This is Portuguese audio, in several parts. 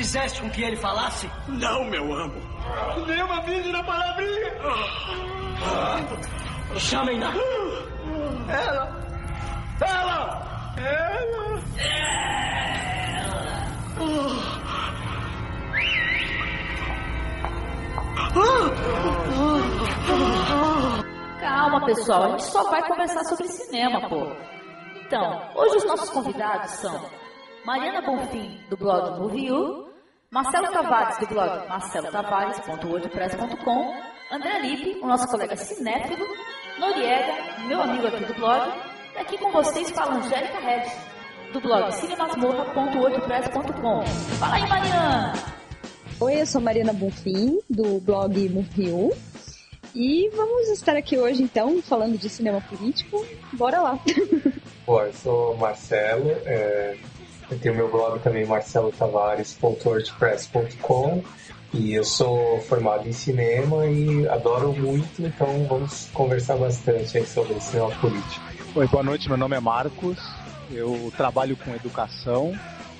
fizeste com que ele falasse? Não, meu amo. Nem uma na palavrinha. Chamem-na. Ela. Ela. Ela. Calma, pessoal, a gente só vai conversar sobre cinema, pô. Então, hoje os nossos convidados são Mariana Bonfim, do blog Movie Marcelo Tavares, do blog marcelotavares.wordpress.com, André Lippe, o nosso colega cinéfilo, Noriega, meu amigo aqui do blog, e aqui com vocês fala Angélica Regis, do blog cinemasmorra.wordpress.com. Fala aí, Mariana! Oi, eu sou Mariana Bonfim, do blog Movie e vamos estar aqui hoje, então, falando de cinema político. Bora lá! Bom, eu sou Marcelo, é, eu tenho meu blog também, marcelotavares.wordpress.com e eu sou formado em cinema e adoro muito, então vamos conversar bastante aí sobre cinema político. Oi, boa noite, meu nome é Marcos, eu trabalho com educação,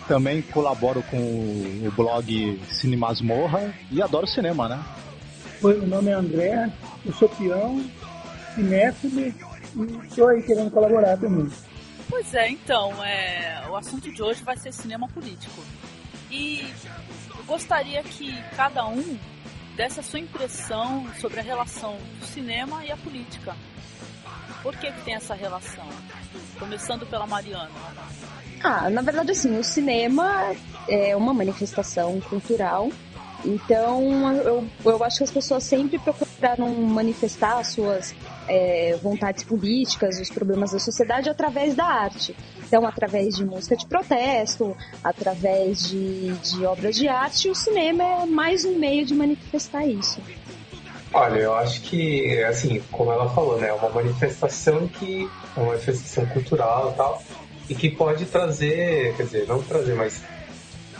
também colaboro com o blog Cinemasmorra e adoro cinema, né? Oi, meu nome é André, eu sou peão, cinéfilo e estou aí querendo colaborar também. Pois é, então, é, o assunto de hoje vai ser cinema político. E eu gostaria que cada um desse a sua impressão sobre a relação do cinema e a política. Por que, que tem essa relação? Começando pela Mariana. Ah, na verdade, assim, o cinema é uma manifestação cultural então, eu, eu acho que as pessoas sempre procuraram manifestar suas é, vontades políticas, os problemas da sociedade através da arte. Então, através de música de protesto, através de, de obras de arte, o cinema é mais um meio de manifestar isso. Olha, eu acho que, assim, como ela falou, né, é uma manifestação que é uma manifestação cultural e tal, e que pode trazer, quer dizer, não trazer, mas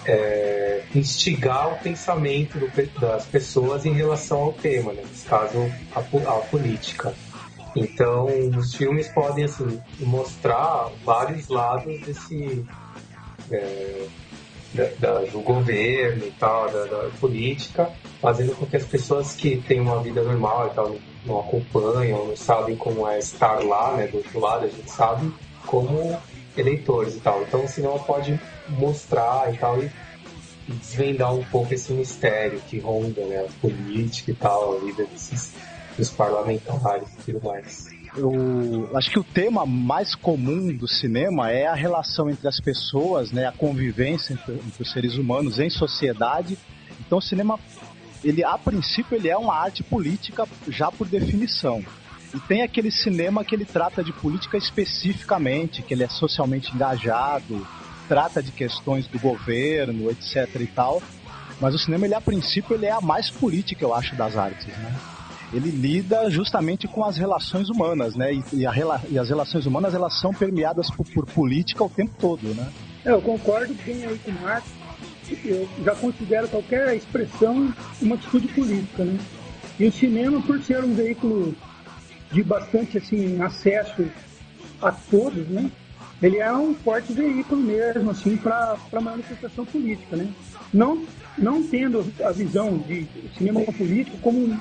é, instigar o pensamento do, das pessoas em relação ao tema, né? nesse caso, a, a política. Então, os filmes podem assim, mostrar vários lados desse é, da, da, do governo e tal, da, da, política, fazendo com que as pessoas que têm uma vida normal e tal não acompanham, não sabem como é estar lá, né, do outro lado, a gente sabe como eleitores e tal. Então o cinema pode mostrar e tal e desvendar um pouco esse mistério que ronda né, a política e tal, a vida desses, dos parlamentares e tudo mais. Eu acho que o tema mais comum do cinema é a relação entre as pessoas, né, a convivência entre, entre os seres humanos em sociedade. Então o cinema, ele a princípio ele é uma arte política já por definição. E tem aquele cinema que ele trata de política especificamente, que ele é socialmente engajado, trata de questões do governo, etc e tal. Mas o cinema, ele a princípio, ele é a mais política, eu acho, das artes, né? Ele lida justamente com as relações humanas, né? E, e, a, e as relações humanas, elas são permeadas por, por, política o tempo todo, né? É, eu concordo bem aí com o Marcos. Eu já considero qualquer expressão uma atitude política, né? E o cinema, por ser um veículo de bastante assim acesso a todos, né? Ele é um forte veículo mesmo assim para manifestação política, né? Não não tendo a visão de cinema político como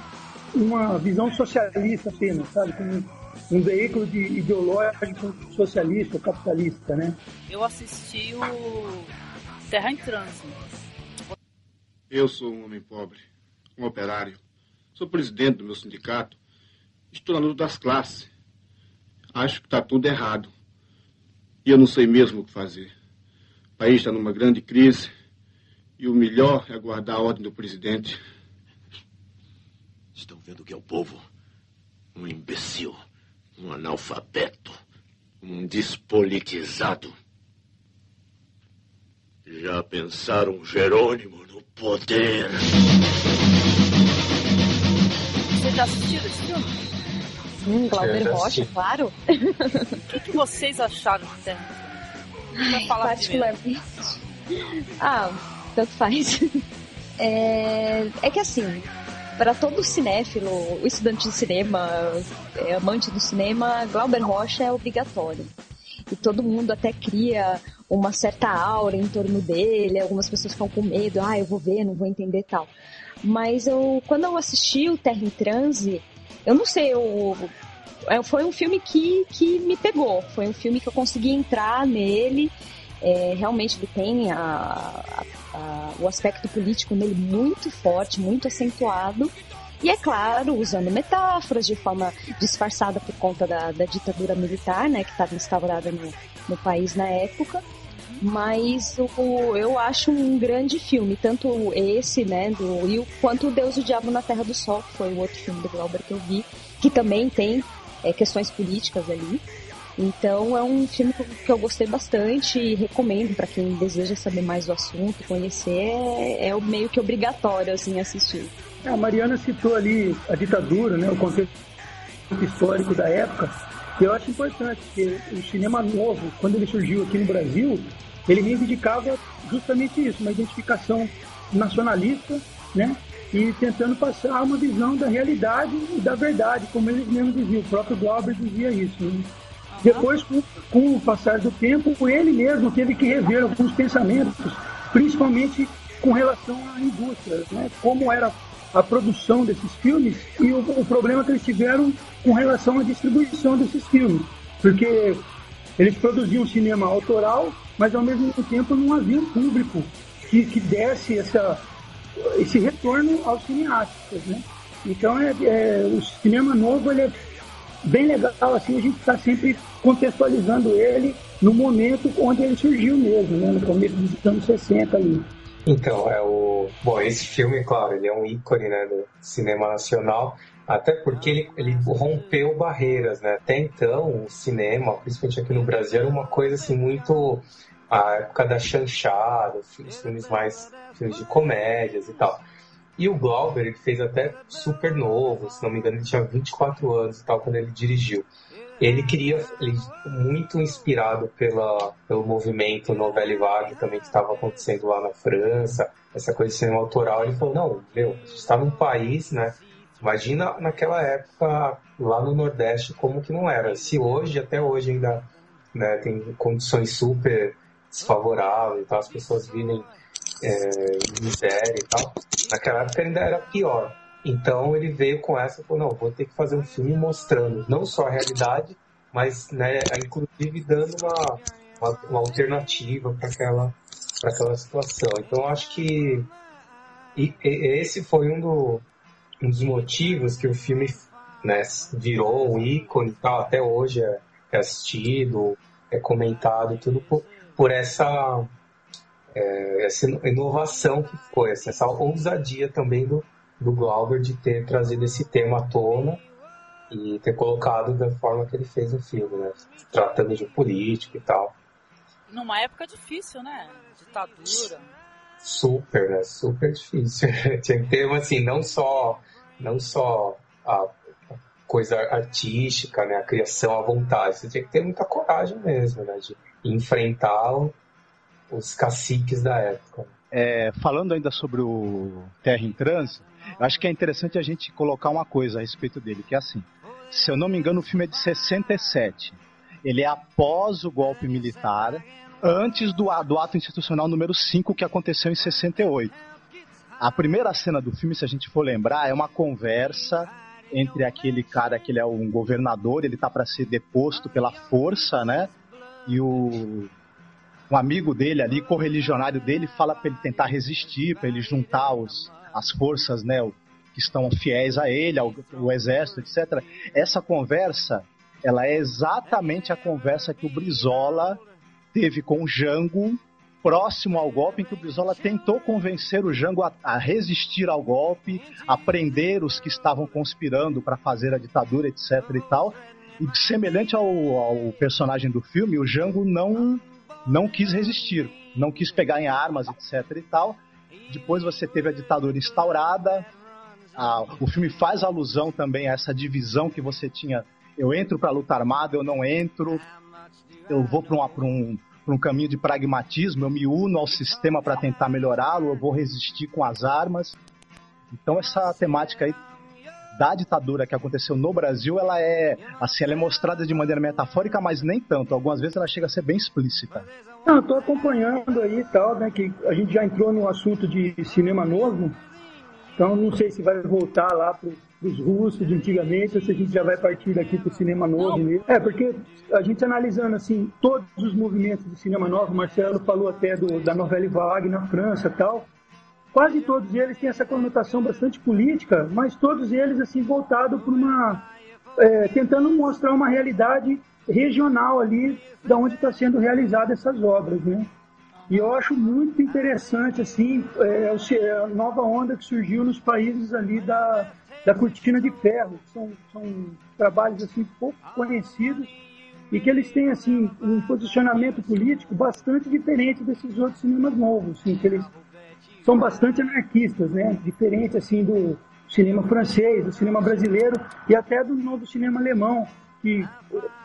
uma visão socialista apenas, sabe? Como um veículo de ideológico socialista, capitalista, né? Eu assisti o Terra em Trânsito. Eu sou um homem pobre, um operário. Sou presidente do meu sindicato Estou na luta das classes. Acho que está tudo errado. E eu não sei mesmo o que fazer. O país está numa grande crise e o melhor é aguardar a ordem do presidente. Estão vendo que é o povo? Um imbecil, um analfabeto, um despolitizado. Já pensaram Jerônimo no poder? Você já assistiu esse filme? Hum, Glauber Rocha, claro. O que, que, vocês acharam do Terra? Ai, particularmente. Ah, tanto faz. É, é que assim, para todo cinéfilo, o estudante de cinema, é, amante do cinema, Glauber Rocha é obrigatório. E todo mundo até cria uma certa aura em torno dele, algumas pessoas ficam com medo, ah, eu vou ver, não vou entender tal. Mas eu, quando eu assisti o Terra em Transe, eu não sei, eu, é, foi um filme que, que me pegou, foi um filme que eu consegui entrar nele, é, realmente ele tem a, a, a, o aspecto político nele muito forte, muito acentuado, e é claro, usando metáforas de forma disfarçada por conta da, da ditadura militar, né, que estava instaurada no, no país na época. Mas o, eu acho um grande filme, tanto esse, né, do Will, quanto o Deus e o Diabo na Terra do Sol, que foi o outro filme do Glauber que eu vi, que também tem é, questões políticas ali. Então é um filme que eu gostei bastante e recomendo para quem deseja saber mais do assunto, conhecer, é, é meio que obrigatório assim assistir. A Mariana citou ali a ditadura, né, o contexto histórico da época, eu acho importante, porque o cinema novo, quando ele surgiu aqui no Brasil, ele reivindicava justamente isso, uma identificação nacionalista, né? E tentando passar uma visão da realidade e da verdade, como eles mesmos diziam, o próprio Glauber dizia isso. Né? Depois, com, com o passar do tempo, ele mesmo teve que rever alguns pensamentos, principalmente com relação à indústria, né? como era a produção desses filmes e o, o, problema que eles tiveram com relação à distribuição desses filmes. Porque eles produziam cinema autoral, mas ao mesmo tempo não havia um público que, que desse essa, esse retorno aos cineastas. Né? Então é, é, o cinema novo ele é bem legal, assim, a gente está sempre contextualizando ele no momento onde ele surgiu mesmo, né? no começo dos anos 60 ali. Então, é o. Bom, esse filme, claro, ele é um ícone né, do cinema nacional, até porque ele, ele rompeu barreiras, né? Até então, o cinema, principalmente aqui no Brasil, era uma coisa assim muito. A época da chanchada, os filmes mais. filmes de comédias e tal. E o Glauber, ele fez até super novo, se não me engano, ele tinha 24 anos e tal, quando ele dirigiu ele queria, ele, muito inspirado pela, pelo movimento Novelle Vague também que estava acontecendo lá na França, essa coisa de cinema autoral, ele falou, não, meu, a gente está num país, né, imagina naquela época lá no Nordeste como que não era, se hoje, até hoje ainda, né, tem condições super desfavoráveis, então as pessoas vivem é, miséria e tal, naquela época ainda era pior, então ele veio com essa falou, não, vou ter que fazer um filme mostrando não só a realidade, mas né, inclusive dando uma, uma, uma alternativa para aquela, aquela situação. Então acho que e, e, esse foi um, do, um dos motivos que o filme né, virou um ícone tal, até hoje é, é assistido, é comentado, tudo por, por essa, é, essa inovação que foi, essa ousadia também do, do Glauber de ter trazido esse tema à tona e ter colocado da forma que ele fez o filme, né? Tratando de político e tal. Numa época difícil, né? Ditadura. Super, né? Super difícil. Tinha que ter, assim, não só, não só a coisa artística, né? A criação à vontade. Você tinha que ter muita coragem mesmo, né? De enfrentar os caciques da época. É, falando ainda sobre o Terra em Trânsito, acho que é interessante a gente colocar uma coisa a respeito dele, que é assim. Se eu não me engano, o filme é de 67. Ele é após o golpe militar, antes do, do ato institucional número 5 que aconteceu em 68. A primeira cena do filme, se a gente for lembrar, é uma conversa entre aquele cara que ele é um governador, ele tá para ser deposto pela força, né? E o um amigo dele ali, correligionário dele, fala para ele tentar resistir, para ele juntar os, as forças, né, que estão fiéis a ele, ao, ao exército, etc. Essa conversa, ela é exatamente a conversa que o Brizola teve com o Jango próximo ao golpe, em que o Brizola tentou convencer o Jango a, a resistir ao golpe, a prender os que estavam conspirando para fazer a ditadura, etc. e tal. E semelhante ao, ao personagem do filme, o Jango não não quis resistir, não quis pegar em armas, etc e tal. Depois você teve a ditadura instaurada. A, o filme faz alusão também a essa divisão que você tinha. Eu entro para a luta armada, eu não entro. Eu vou para um, um caminho de pragmatismo, eu me uno ao sistema para tentar melhorá-lo, eu vou resistir com as armas. Então essa temática aí da ditadura que aconteceu no Brasil, ela é assim, ela é mostrada de maneira metafórica, mas nem tanto. Algumas vezes ela chega a ser bem explícita. Não, estou acompanhando aí e tal, né? Que a gente já entrou no assunto de cinema novo. Então não sei se vai voltar lá para os russos de antigamente, ou se a gente já vai partir daqui para o cinema novo mesmo. É, porque a gente analisando assim todos os movimentos de cinema novo, Marcelo falou até do, da novela Vague na França tal, quase todos eles têm essa conotação bastante política, mas todos eles assim voltados para uma é, tentando mostrar uma realidade regional ali da onde está sendo realizadas essas obras, né? E eu acho muito interessante, assim, é, é, a nova onda que surgiu nos países ali da, da cortina de ferro. São, são trabalhos, assim, pouco conhecidos e que eles têm, assim, um posicionamento político bastante diferente desses outros cinemas novos, assim, que eles são bastante anarquistas, né? Diferente, assim, do cinema francês, do cinema brasileiro e até do novo cinema alemão, que,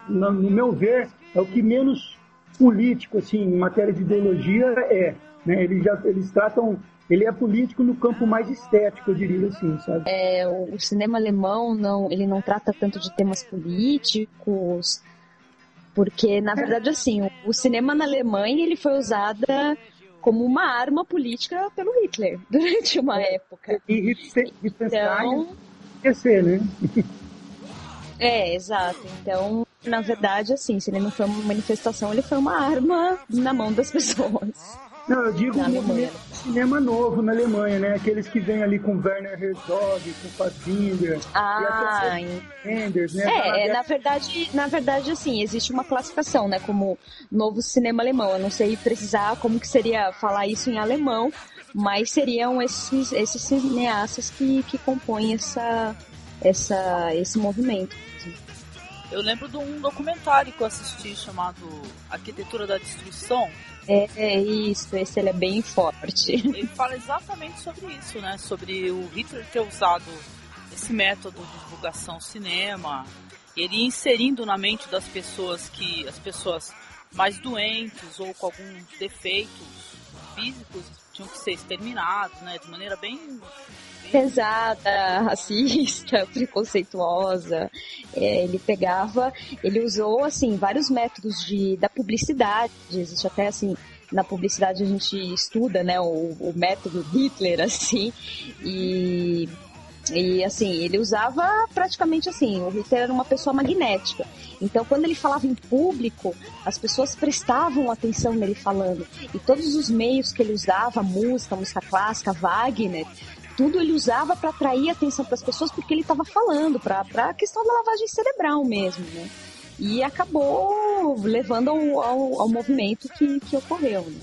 no meu ver, é o que menos político, assim, em matéria de ideologia, é. Né? Eles, já, eles tratam ele é político no campo mais estético, eu diria assim, sabe? É, o cinema alemão não, ele não trata tanto de temas políticos, porque na verdade assim, o, o cinema na Alemanha ele foi usada como uma arma política pelo Hitler durante uma época. E, pensar então, esquecer, né? É, exato. Então, na verdade, assim, se ele não foi uma manifestação, ele foi uma arma na mão das pessoas. Não, eu digo um cinema novo na Alemanha, né? Aqueles que vêm ali com Werner Herzog, com Fassbinder, ah, Enders, né? É, é, na verdade, na verdade, assim, existe uma classificação, né? Como novo cinema alemão. Eu não sei precisar como que seria falar isso em alemão, mas seriam esses, esses cineastas que, que compõem essa, essa, esse movimento. Eu lembro de um documentário que eu assisti chamado Arquitetura da Destruição. É, é isso, esse ele é bem forte. Ele fala exatamente sobre isso, né? Sobre o Hitler ter usado esse método de divulgação cinema, ele inserindo na mente das pessoas que as pessoas mais doentes ou com alguns defeitos físicos tinham que ser exterminados, né? De maneira bem pesada, racista, preconceituosa. É, ele pegava, ele usou assim vários métodos de da publicidade. Existe até assim na publicidade a gente estuda, né, o, o método Hitler assim e e assim, ele usava praticamente assim, o Hitler era uma pessoa magnética. Então, quando ele falava em público, as pessoas prestavam atenção nele falando. E todos os meios que ele usava, música, música clássica, Wagner, tudo ele usava para atrair atenção para as pessoas porque ele estava falando, para a questão da lavagem cerebral mesmo, né? E acabou levando ao, ao, ao movimento que, que ocorreu. Né?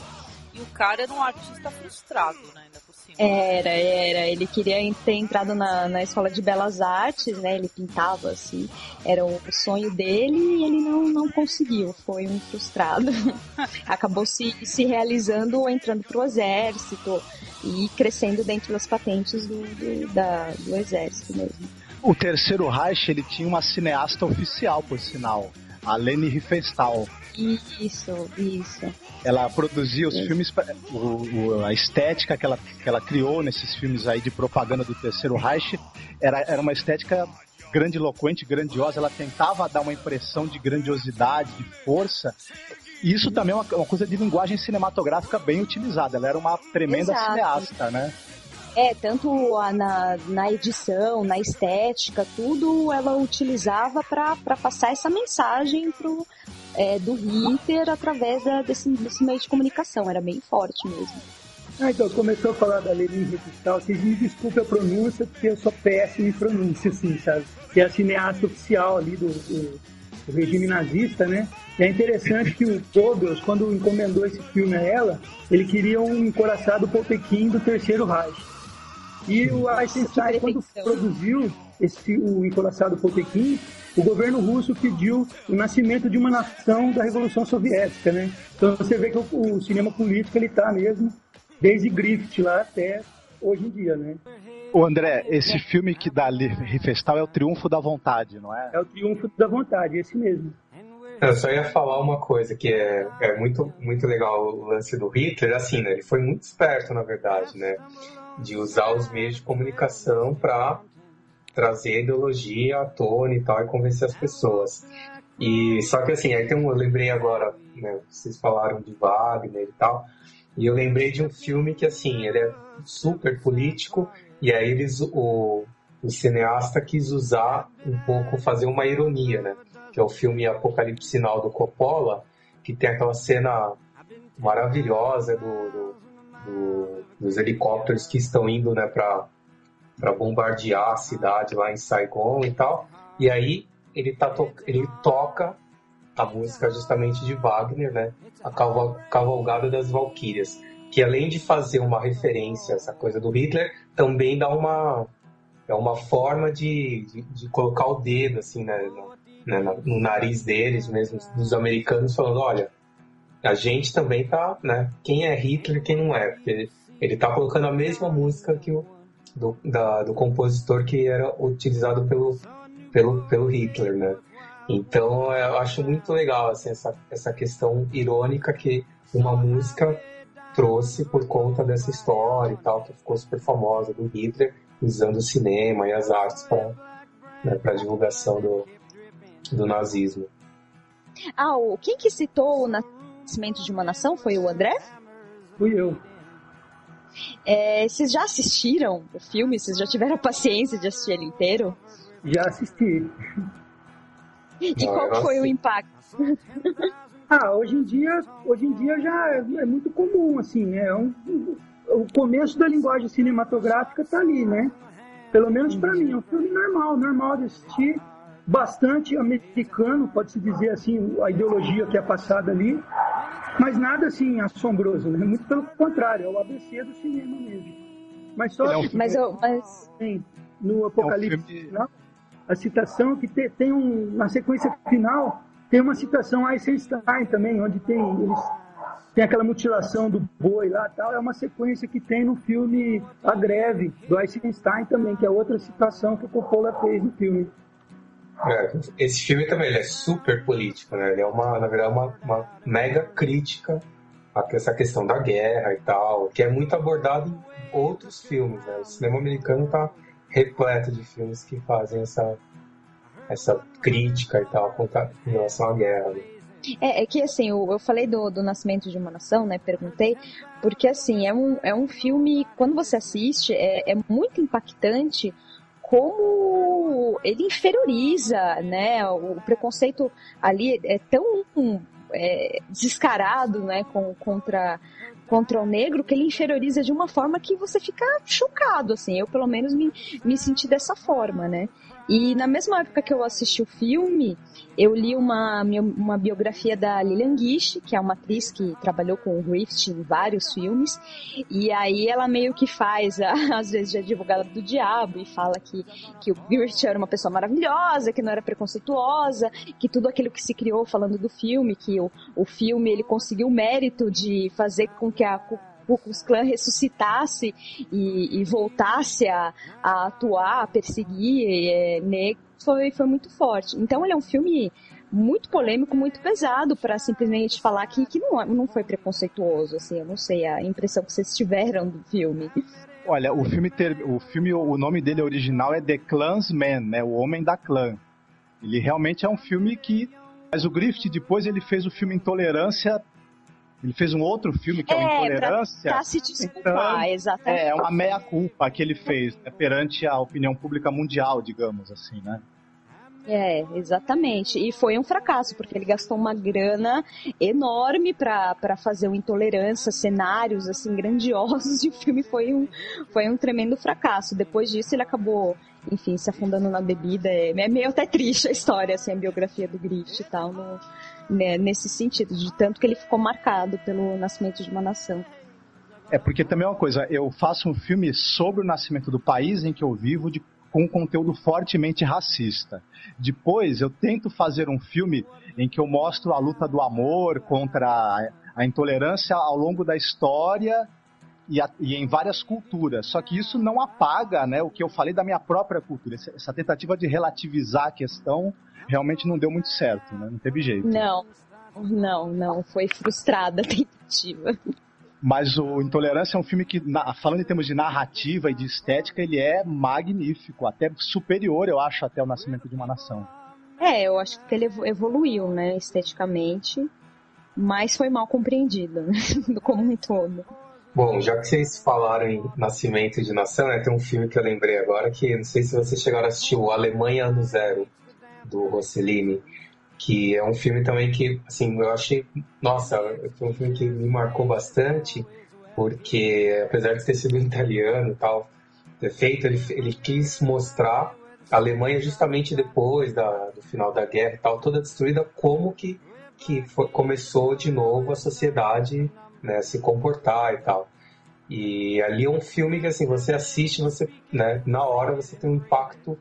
E o cara era um artista frustrado, né? Ainda cima. Era, era. Ele queria ter entrado na, na escola de belas artes, né? Ele pintava assim. Era o sonho dele e ele não, não conseguiu. Foi um frustrado. Acabou se, se realizando entrando pro exército e crescendo dentro das patentes do, do, da, do exército mesmo. O terceiro Reich, ele tinha uma cineasta oficial, por sinal, a Leni Riefenstahl. Isso, isso. Ela produzia os filmes, o, o, a estética que ela, que ela criou nesses filmes aí de propaganda do terceiro Reich era, era uma estética grandiloquente, grandiosa. Ela tentava dar uma impressão de grandiosidade, de força, e isso também é uma, uma, coisa de linguagem cinematográfica bem utilizada. Ela era uma tremenda Exato. cineasta, né? É, tanto na, na edição, na estética, tudo ela utilizava para passar essa mensagem pro, é, do Hitler através da, desse, desse meio de comunicação. Era bem forte mesmo. Ah, então, começou a falar da Lenin Registal, vocês me desculpem a pronúncia, porque eu sou péssimo em pronúncia, assim, sabe? Que é a cineasta oficial ali do, do, do regime nazista, né? E é interessante que o Goebbels, quando encomendou esse filme a ela, ele queria um encoraçado Potequim do Terceiro Reich. E o Eisenstein, quando produziu esse, o encoraçado Potequim, o governo russo pediu o nascimento de uma nação da Revolução Soviética, né? Então você vê que o, o cinema político ele está mesmo desde Griffith lá até hoje em dia, né? O André, esse filme que dá Riefenstahl é o Triunfo da Vontade, não é? É o Triunfo da Vontade, esse mesmo. Eu só ia falar uma coisa que é, é muito, muito legal o lance do Hitler, assim, né? Ele foi muito esperto, na verdade, né? De usar os meios de comunicação para trazer a ideologia à tona e tal, e convencer as pessoas. E só que assim, aí tem um, eu lembrei agora, né, vocês falaram de Wagner e tal, e eu lembrei de um filme que assim, ele é super político, e aí eles, o, o cineasta quis usar um pouco, fazer uma ironia, né? Que é o filme Apocalipse Sinal do Coppola, que tem aquela cena maravilhosa do, do, do, dos helicópteros que estão indo né, para bombardear a cidade lá em Saigon e tal. E aí ele, tá to ele toca a música justamente de Wagner, né? A Cavalgada das Valquírias, que além de fazer uma referência a essa coisa do Hitler, também dá uma é uma forma de, de, de colocar o dedo assim né, no, né, no, nariz deles mesmo, dos americanos, falando, olha, a gente também tá, né? Quem é Hitler, quem não é? Porque ele, ele tá colocando a mesma música que o do, da, do compositor que era utilizado pelo pelo, pelo Hitler, né? Então eu acho muito legal assim, essa, essa questão irônica que uma música trouxe por conta dessa história e tal, que ficou super famosa do Hitler, usando o cinema e as artes para né, a divulgação do, do nazismo. Ah, quem que citou o Nascimento de uma Nação foi o André? Fui eu. É, vocês já assistiram o filme? Vocês já tiveram a paciência de assistir ele inteiro? Já assisti. E Não, qual foi o impacto? Ah, hoje em dia, hoje em dia já é, é muito comum, assim, né? É um, o começo da linguagem cinematográfica tá ali, né? Pelo menos para mim, é um filme normal, normal de assistir, bastante americano, pode-se dizer assim, a ideologia que é passada ali, mas nada assim assombroso, né? Muito pelo contrário, é o ABC do cinema mesmo. Mas só é um mas, eu, mas... Sim, no Apocalipse é um. Final, a citação que te, tem um, na sequência final, tem uma citação a Eisenstein também, onde tem eles tem aquela mutilação do boi lá tal, é uma sequência que tem no filme A Greve, do Eisenstein também, que é outra citação que o Coppola fez no filme. É, esse filme também ele é super político, né? Ele é uma, na verdade, uma, uma mega crítica a essa questão da guerra e tal, que é muito abordado em outros filmes, né? O cinema americano está repleto de filmes que fazem essa, essa crítica e tal em relação à guerra. Né? É, é, que assim, eu, eu falei do, do Nascimento de uma Nação, né? Perguntei, porque assim, é um, é um filme, quando você assiste, é, é muito impactante como ele inferioriza, né? O preconceito ali é tão é, descarado, né? Com, contra contra o negro que ele inferioriza de uma forma que você fica chocado, assim. Eu, pelo menos, me, me senti dessa forma, né? E na mesma época que eu assisti o filme, eu li uma, uma biografia da Lilian Gish, que é uma atriz que trabalhou com o Griffith em vários filmes, e aí ela meio que faz, às vezes, de advogada do diabo e fala que, que o Griffith era uma pessoa maravilhosa, que não era preconceituosa, que tudo aquilo que se criou falando do filme, que o, o filme ele conseguiu o mérito de fazer com que a Ku Klux ressuscitasse e, e voltasse a, a, atuar, a perseguir é, negros, foi, foi muito forte. Então ele é um filme muito polêmico, muito pesado para simplesmente falar que, que não, não foi preconceituoso, assim, eu não sei a impressão que vocês tiveram do filme. Olha, o filme, ter, o filme, o nome dele original é The Clansman, né, o Homem da Clã. Ele realmente é um filme que, mas o Griffith depois ele fez o filme Intolerância ele fez um outro filme que é, é o Intolerância. Pra, pra se desculpar, então, exatamente. É, uma meia-culpa que ele fez né, perante a opinião pública mundial, digamos assim, né? É, exatamente. E foi um fracasso, porque ele gastou uma grana enorme para fazer o Intolerância, cenários assim grandiosos, e o filme foi um, foi um tremendo fracasso. Depois disso, ele acabou, enfim, se afundando na bebida. É, é meio até triste a história, assim, a biografia do Griffith e tal. No, né, nesse sentido, de tanto que ele ficou marcado pelo nascimento de uma nação. É, porque também é uma coisa, eu faço um filme sobre o nascimento do país em que eu vivo de, com um conteúdo fortemente racista. Depois eu tento fazer um filme em que eu mostro a luta do amor contra a, a intolerância ao longo da história e, a, e, em várias culturas. Só que isso não apaga né, o que eu falei da minha própria cultura. Essa, tentativa de relativizar a questão realmente não deu muito certo, né? Não teve jeito. Não, não, não. Foi frustrada a tentativa. Mas o Intolerância é um filme que, na, falando em termos de narrativa e de estética, ele é magnífico, até superior, eu acho, até o Nascimento de uma Nação. É, eu acho que ele evoluiu, né, esteticamente, mas foi mal compreendido, né, como um todo. Bom, já que vocês falaram em Nascimento de Nação, né, tem um filme que eu lembrei agora que não sei se vocês chegaram a assistir, o Alemanha Ano Zero, do Rossellini que é um filme também que, assim, eu achei, nossa, foi um filme que me marcou bastante, porque apesar de ter sido italiano e tal, ter feito, ele, ele quis mostrar a Alemanha justamente depois da, do final da guerra e tal, toda destruída, como que, que foi, começou de novo a sociedade né, se comportar e tal. E ali é um filme que, assim, você assiste, você, né, na hora você tem um impacto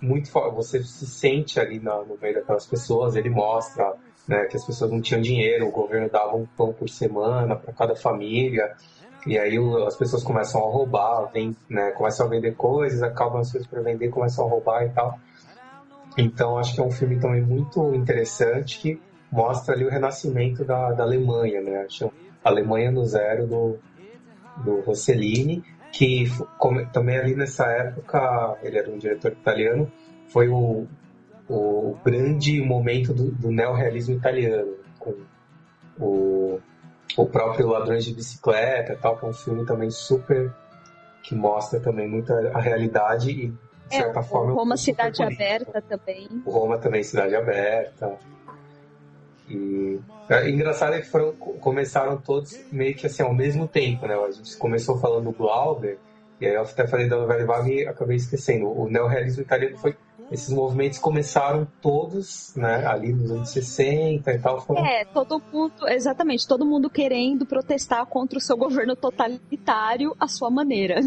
muito você se sente ali no, no meio daquelas pessoas, ele mostra né, que as pessoas não tinham dinheiro, o governo dava um pão por semana para cada família, e aí as pessoas começam a roubar, vem, né, começam a vender coisas, acabam as coisas para vender, começam a roubar e tal. Então acho que é um filme também muito interessante que mostra ali o renascimento da, da Alemanha, né? A Alemanha no zero do, do Rossellini que também ali nessa época, ele era um diretor italiano, foi o, o grande momento do, do neorrealismo italiano, com o, o próprio Ladrões de Bicicleta, tal, que é um filme também super que mostra também muito a, realidade e de é, certa forma Roma Cidade Aberta também. O Roma também Cidade Aberta. E é engraçado é que foram, começaram todos meio que assim ao mesmo tempo, né? A gente começou falando do Glauber, e aí eu até falei da novela vaga e acabei esquecendo. O neorrealismo italiano foi. Esses movimentos começaram todos, né, ali nos anos 60 e tal. Foram... É, todo mundo, exatamente, todo mundo querendo protestar contra o seu governo totalitário à sua maneira.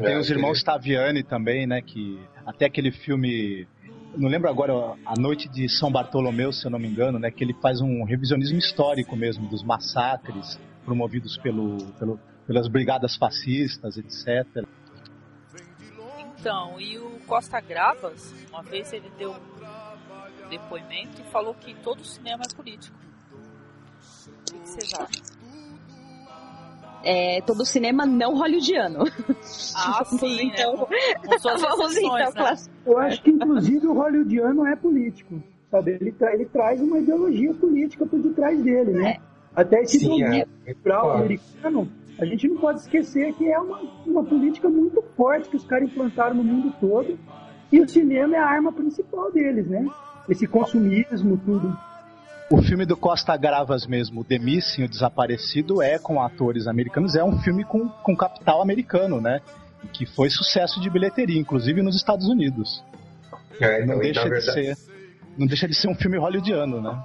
Tem os irmãos Taviani também, né, que até aquele filme não lembro agora, a noite de São Bartolomeu, se eu não me engano, né, que ele faz um revisionismo histórico mesmo dos massacres promovidos pelo, pelo, pelas brigadas fascistas, etc. Então, e o Costa Gravas, uma vez ele deu um depoimento e falou que todo cinema é político. O que vocês acham? É, todo cinema não hollywoodiano. Ah, sim, então, né? vamos então né? Eu acho que inclusive o hollywoodiano é político, sabe? Ele, tra ele traz uma ideologia política por detrás dele, né? É. Até esse sim, domínio é. cultural americano, a gente não pode esquecer que é uma, uma política muito forte que os caras implantaram no mundo todo e o cinema é a arma principal deles, né? Esse consumismo, tudo. O filme do Costa Gravas mesmo, The Missing, o Desaparecido, é com atores americanos, é um filme com, com capital americano, né? Que foi sucesso de bilheteria, inclusive nos Estados Unidos. É, não, deixa de ser, não deixa de ser um filme hollywoodiano, né?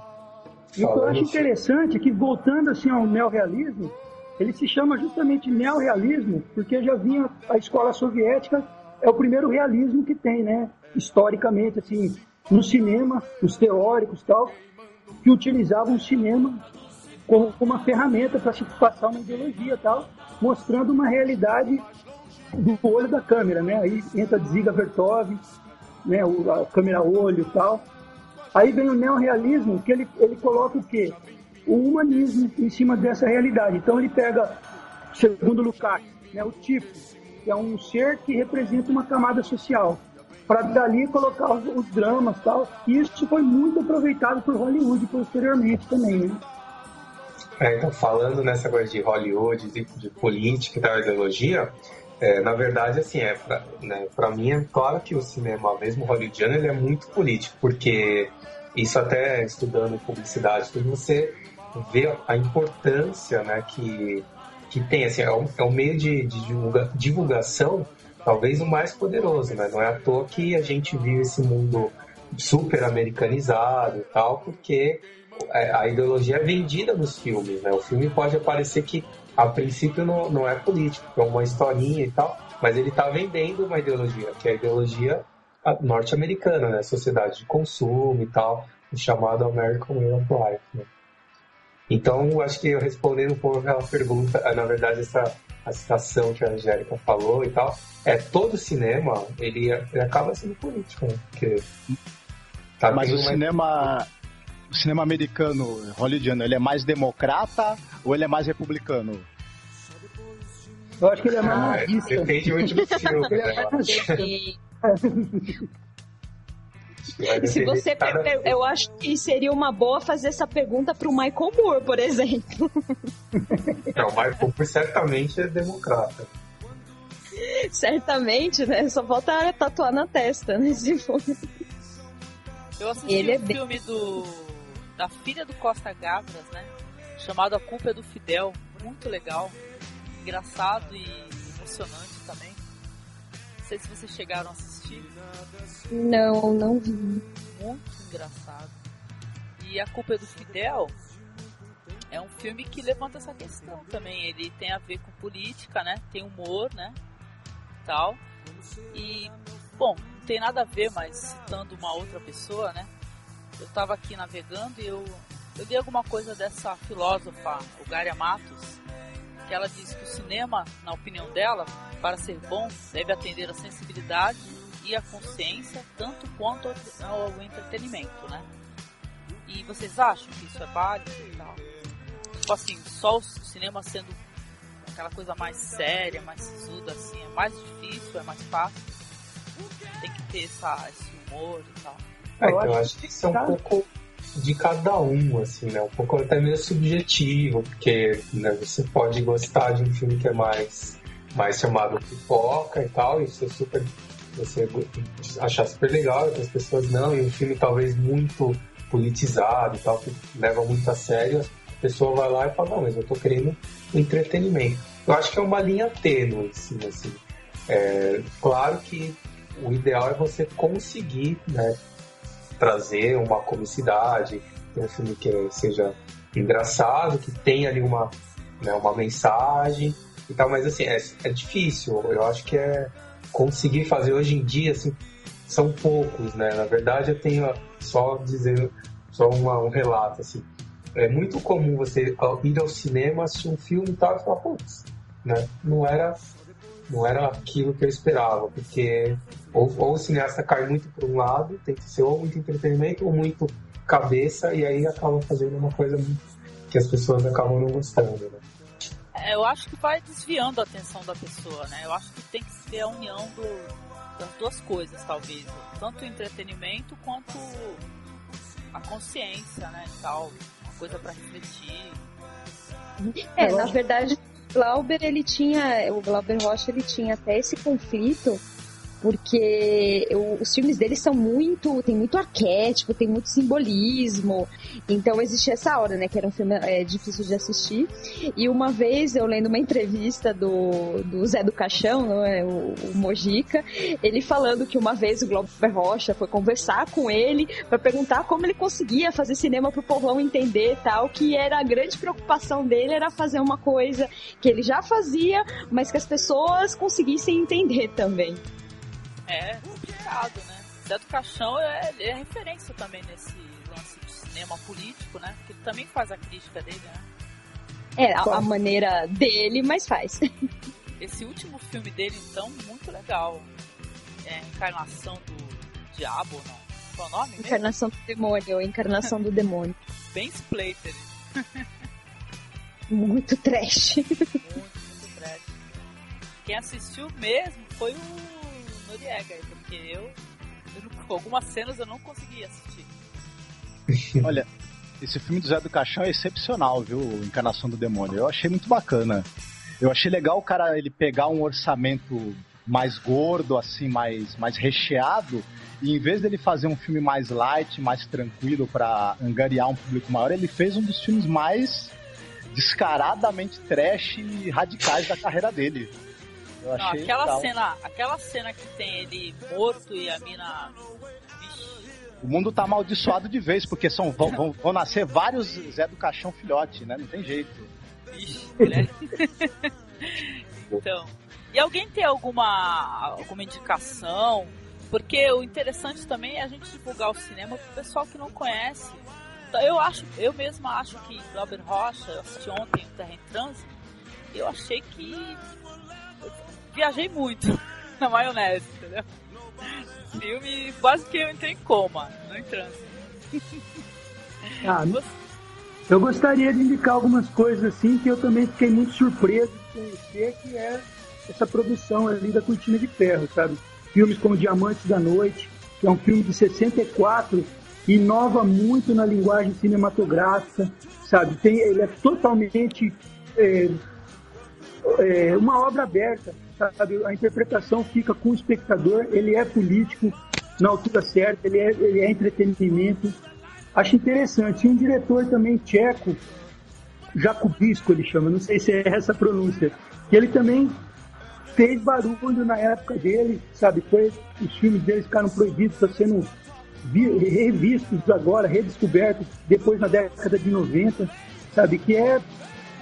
E o que eu acho interessante é que, voltando assim ao neorrealismo, ele se chama justamente neorrealismo porque já vinha a escola soviética, é o primeiro realismo que tem, né? Historicamente, assim, no cinema, os teóricos e tal, que utilizavam o cinema como uma ferramenta para se passar uma ideologia tal, mostrando uma realidade do olho da câmera, né? Aí entra Ziga Vertov, né? a câmera olho tal. Aí vem o neorrealismo, que ele, ele coloca o quê? O humanismo em cima dessa realidade. Então ele pega, segundo Lukács, né, o tipo, que é um ser que representa uma camada social para dali colocar os, os dramas tal. E isso foi muito aproveitado por Hollywood posteriormente também, né? É, então, falando nessa coisa de Hollywood, de, de política e da ideologia, é, na verdade, assim, é pra, né, mim é claro que o cinema, mesmo hollywoodiano, ele é muito político, porque isso até estudando publicidade, tudo você vê a importância né, que, que tem, assim, é um, é um meio de, de divulga, divulgação talvez o mais poderoso, né? Não é à toa que a gente vive esse mundo super americanizado e tal, porque a ideologia é vendida nos filmes, né? O filme pode parecer que a princípio não, não é político, é uma historinha e tal, mas ele está vendendo uma ideologia, que é a ideologia norte-americana, né? Sociedade de consumo e tal, o chamado American Way of Life, né? Então, acho que eu respondendo um pouco aquela pergunta, na verdade, essa a citação que a Angélica falou e tal, é todo cinema, ele, ele acaba sendo político, né? Porque tá Mas o cinema. O o cinema americano, hollywoodiano, ele é mais democrata ou ele é mais republicano? Eu acho que ele é mais Ah, nazista. depende muito do filme, Ele é né? mais e se você. filme. Eu acho que seria uma boa fazer essa pergunta pro Michael Moore, por exemplo. Não, o Michael Cooper certamente é democrata. Certamente, né? Só falta tatuar na testa, né? Se for. Eu assisti Ele um é bem- filme do da filha do Costa Gavras, né? Chamado A Culpa é do Fidel. Muito legal. Engraçado e emocionante. Não sei se vocês chegaram a assistir. Não, não vi. Muito engraçado. E A Culpa é do Fidel é um filme que levanta essa questão também. Ele tem a ver com política, né? Tem humor, né? Tal. E, bom, não tem nada a ver, mas citando uma outra pessoa, né? Eu tava aqui navegando e eu, eu li alguma coisa dessa filósofa, o Garia Matos, que ela diz que o cinema, na opinião dela, para ser bom, deve atender a sensibilidade e a consciência, tanto quanto ao ao entretenimento, né? E vocês acham que isso é válido e tal? Tipo assim, só o cinema sendo aquela coisa mais séria, mais sisuda, assim, é mais difícil, é mais fácil. Tem que ter essa, esse humor e tal. É, Eu então, eu acho acho que isso é um pouco de cada um, assim, né? Um pouco até meio subjetivo, porque né, você pode gostar de um filme que é mais, mais chamado pipoca e tal, e você super você achar super legal, outras pessoas não, e um filme talvez muito politizado e tal, que leva muito a sério, a pessoa vai lá e fala, não, mas eu tô querendo entretenimento. Eu acho que é uma linha tênue, assim, assim. É, claro que o ideal é você conseguir, né, trazer uma comicidade, um filme que seja engraçado, que tenha ali uma, né, uma mensagem e tal, mas assim, é, é difícil, eu acho que é conseguir fazer hoje em dia, assim, são poucos, né, na verdade eu tenho só dizer, só uma, um relato, assim, é muito comum você ir ao cinema, assistir um filme e tal, e falar, putz, né, não era não era aquilo que eu esperava, porque ou, ou o cineasta cai muito para um lado, tem que ser ou muito entretenimento ou muito cabeça, e aí acaba fazendo uma coisa que as pessoas acabam não gostando, né? É, eu acho que vai desviando a atenção da pessoa, né? Eu acho que tem que ser a união do, das duas coisas, talvez. Tanto o entretenimento quanto a consciência, né? Tal. Uma coisa para refletir. É, na verdade, Glauber, ele tinha, o Glauber Rocha, ele tinha até esse conflito, porque o- os filmes dele são muito, tem muito arquétipo, tem muito simbolismo, então existia essa hora, né, que era um filme é, difícil de assistir, e uma vez eu lendo uma entrevista do, do Zé do Caixão, não é, o, o Mojica, ele falando que uma vez o Glauber Rocha foi conversar com ele para perguntar como ele conseguia fazer cinema pro povão entender tal, que era a grande preocupação dele era fazer uma coisa que ele já fazia, mas que as pessoas conseguissem entender também. É complicado, né? Zé do Caixão é, é referência também nesse lance de cinema político, né? Porque ele também faz a crítica dele, né? É, a, a maneira dele, mas faz. Esse último filme dele, então, muito legal. É Encarnação do Diabo, não? Qual é o nome? mesmo? Encarnação do demônio, encarnação do demônio. Bem Splater. Muito trash. Muito, muito trash. Quem assistiu mesmo foi o Noriega, porque eu, eu algumas cenas eu não consegui assistir. Olha, esse filme do Zé do Caixão é excepcional, viu? Encarnação do Demônio. Eu achei muito bacana. Eu achei legal o cara ele pegar um orçamento mais gordo, assim, mais, mais recheado, e em vez dele fazer um filme mais light, mais tranquilo para angariar um público maior, ele fez um dos filmes mais descaradamente trash e radicais da carreira dele. Eu Não, aquela legal. cena, aquela cena que tem ele morto e a mina. O mundo tá amaldiçoado de vez, porque são, vão, vão, vão nascer vários Zé do Caixão filhote, né? Não tem jeito. vixe, né? então. E alguém tem alguma, alguma indicação? Porque o interessante também é a gente divulgar o cinema pro pessoal que não conhece. Então, eu acho, eu mesma acho que Glauber Rocha, eu assisti ontem o Terra em Trânsito, eu achei que viajei muito na maionese, entendeu? Filme, quase que eu entrei em coma, não em trânsito. Ah, eu gostaria de indicar algumas coisas assim que eu também fiquei muito surpreso de conhecer, que é essa produção ali da Cortina de Ferro, sabe? Filmes como Diamantes da Noite, que é um filme de 64, inova muito na linguagem cinematográfica, sabe? Tem, ele é totalmente é, é, uma obra aberta, sabe? A interpretação fica com o espectador, ele é político na altura certa, ele é, ele é entretenimento. Acho interessante. E um diretor também tcheco, Jacubisco ele chama, não sei se é essa a pronúncia, que ele também fez barulho na época dele, sabe? Foi, os filmes dele ficaram proibidos, estão sendo revistos agora, redescobertos, depois na década de 90, sabe? Que é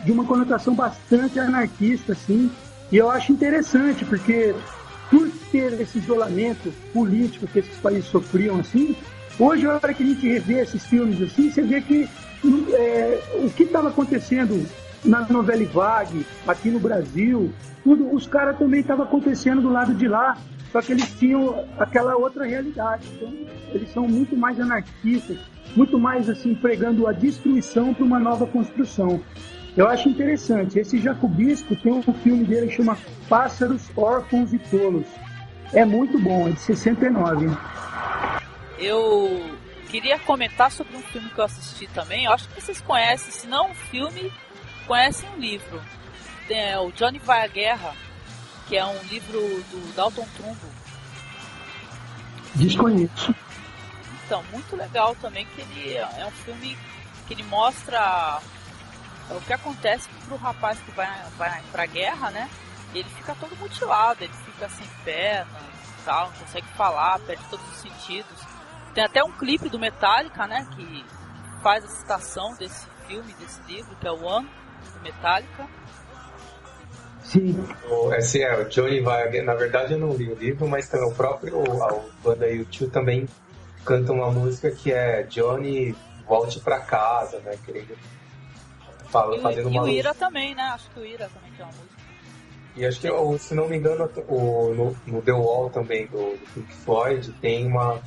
de uma conotação bastante anarquista, assim. E eu acho interessante, porque por ter esse isolamento político que esses países sofriam, assim, hoje, a hora que a gente revê esses filmes assim, você vê que é, o que estava acontecendo na novela Vague, aqui no Brasil, tudo, os caras também estavam acontecendo do lado de lá, só que eles tinham aquela outra realidade. Então, eles são muito mais anarquistas, muito mais assim pregando a destruição para uma nova construção. Eu acho interessante. Esse Jacobisco tem um filme dele que chama Pássaros, Órfãos e Tolos. É muito bom, é de 69. Eu queria comentar sobre um filme que eu assisti também. Eu acho que vocês conhecem, se não um filme, conhecem um livro. É o Johnny Vai à Guerra, que é um livro do Dalton Trumbo. Desconheço. Então, muito legal também que ele é um filme que ele mostra o que acontece pro rapaz que vai, vai pra guerra, né? Ele fica todo mutilado, ele fica sem perna tal, não consegue falar, perde todos os sentidos. Tem até um clipe do Metallica, né? Que faz a citação desse filme, desse livro, que é o One, do Metallica. Sim. O, esse é, o Johnny vai. Na verdade, eu não li o livro, mas também o próprio a banda YouTube também canta uma música que é Johnny volte para casa, né? Querendo fala, e, fazendo e uma. E o Ira também, né? Acho que o Ira também tem uma música. E acho que, se não me engano, o, no, no The Wall também do, do Pink Floyd tem uma,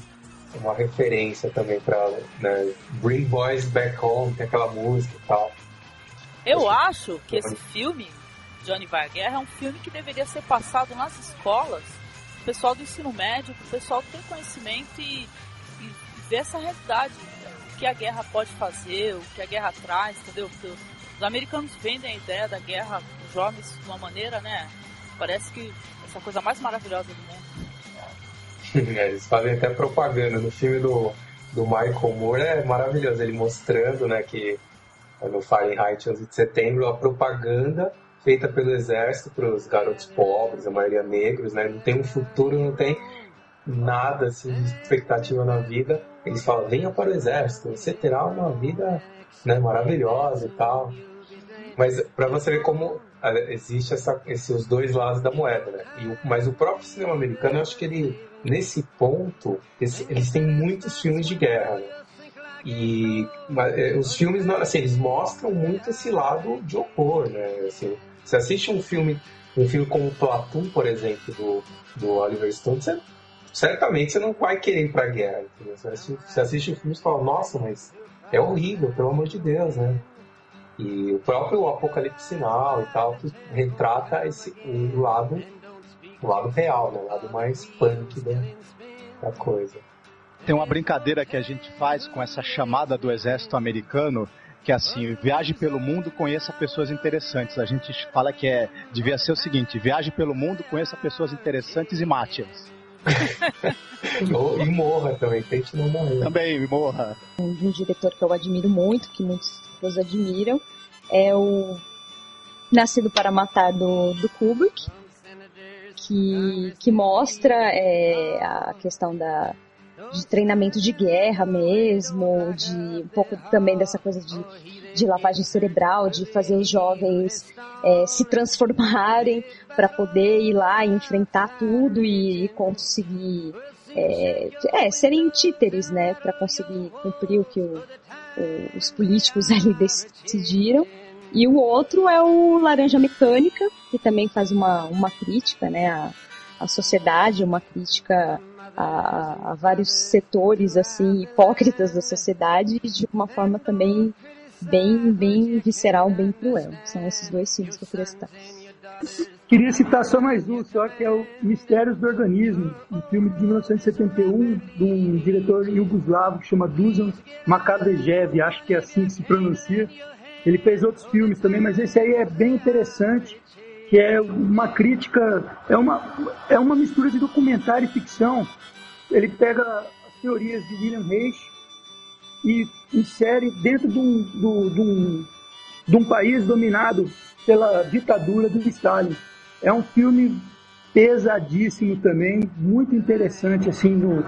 uma referência também para né, Bring Boys Back Home, tem aquela música e tal. Eu acho, acho que esse filme, Johnny Vai Guerra, é um filme que deveria ser passado nas escolas, o pessoal do ensino médio, o pessoal ter conhecimento e, e ver essa realidade, o que a guerra pode fazer, o que a guerra traz, entendeu? Porque os americanos vendem a ideia da guerra os jovens de uma maneira, né? Parece que essa coisa mais maravilhosa do mundo. é, eles fazem até propaganda no filme do, do Michael Moore, é maravilhoso, ele mostrando, né, que no Fahrenheit 11 de setembro, a propaganda feita pelo exército para os garotos pobres, a maioria negros, né, não tem um futuro, não tem nada assim de expectativa na vida. Eles falam, venha para o exército, você terá uma vida né, maravilhosa e tal. Mas para você ver como é, existe essa, esses dois lados da moeda, né? O, mas o próprio cinema americano, eu acho que ele, nesse ponto, eles, eles têm muitos filmes de guerra, né? E mas, é, os filmes, assim, eles mostram muito esse lado de horror, né? Assim, você assiste um filme, um filme como Platoon, por exemplo, do, do Oliver Stone, você, certamente você não vai querer ir pra guerra, entendeu? Você assiste, você assiste filme e fala, nossa, mas é horrível, pelo amor de Deus, né? E o próprio Apocalipse Sinal e tal, que retrata esse o lado, o lado real, né? O lado mais punk da, da coisa. Tem uma brincadeira que a gente faz com essa chamada do exército americano, que é assim, viaje pelo mundo, conheça pessoas interessantes. A gente fala que é, devia ser o seguinte, viaje pelo mundo, conheça pessoas interessantes e mate-as. e morra também, tente não morrer. Também, morra. Um, um diretor que eu admiro muito, que muitos pessoas admiram, é o Nascido para Matar do, do Kubrick, que, que mostra é, a questão da, de treinamento de guerra mesmo, de um pouco também dessa coisa de, de lavagem cerebral, de fazer jovens é, se transformarem para poder ir lá e enfrentar tudo e, e conseguir é, é, serem títeres, né, para conseguir cumprir o que o, o, os políticos ali decidiram. E o outro é o Laranja Mecânica, que também faz uma, uma crítica, né, à, à sociedade, uma crítica a, a, vários setores assim hipócritas da sociedade de uma forma também bem bem visceral, bem cruel. São esses dois filmes que eu queria citar. Queria citar só mais um, só que é o Mistérios do Organismo, um filme de 1971 de um diretor iugoslavo que chama Dusan Makadejev, acho que é assim que se pronuncia. Ele fez outros filmes também, mas esse aí é bem interessante, que é uma crítica, é uma, é uma mistura de documentário e ficção. Ele pega as teorias de William Reich e insere dentro de um, de, de um, de um país dominado pela ditadura do Stalin. É um filme pesadíssimo também, muito interessante assim no,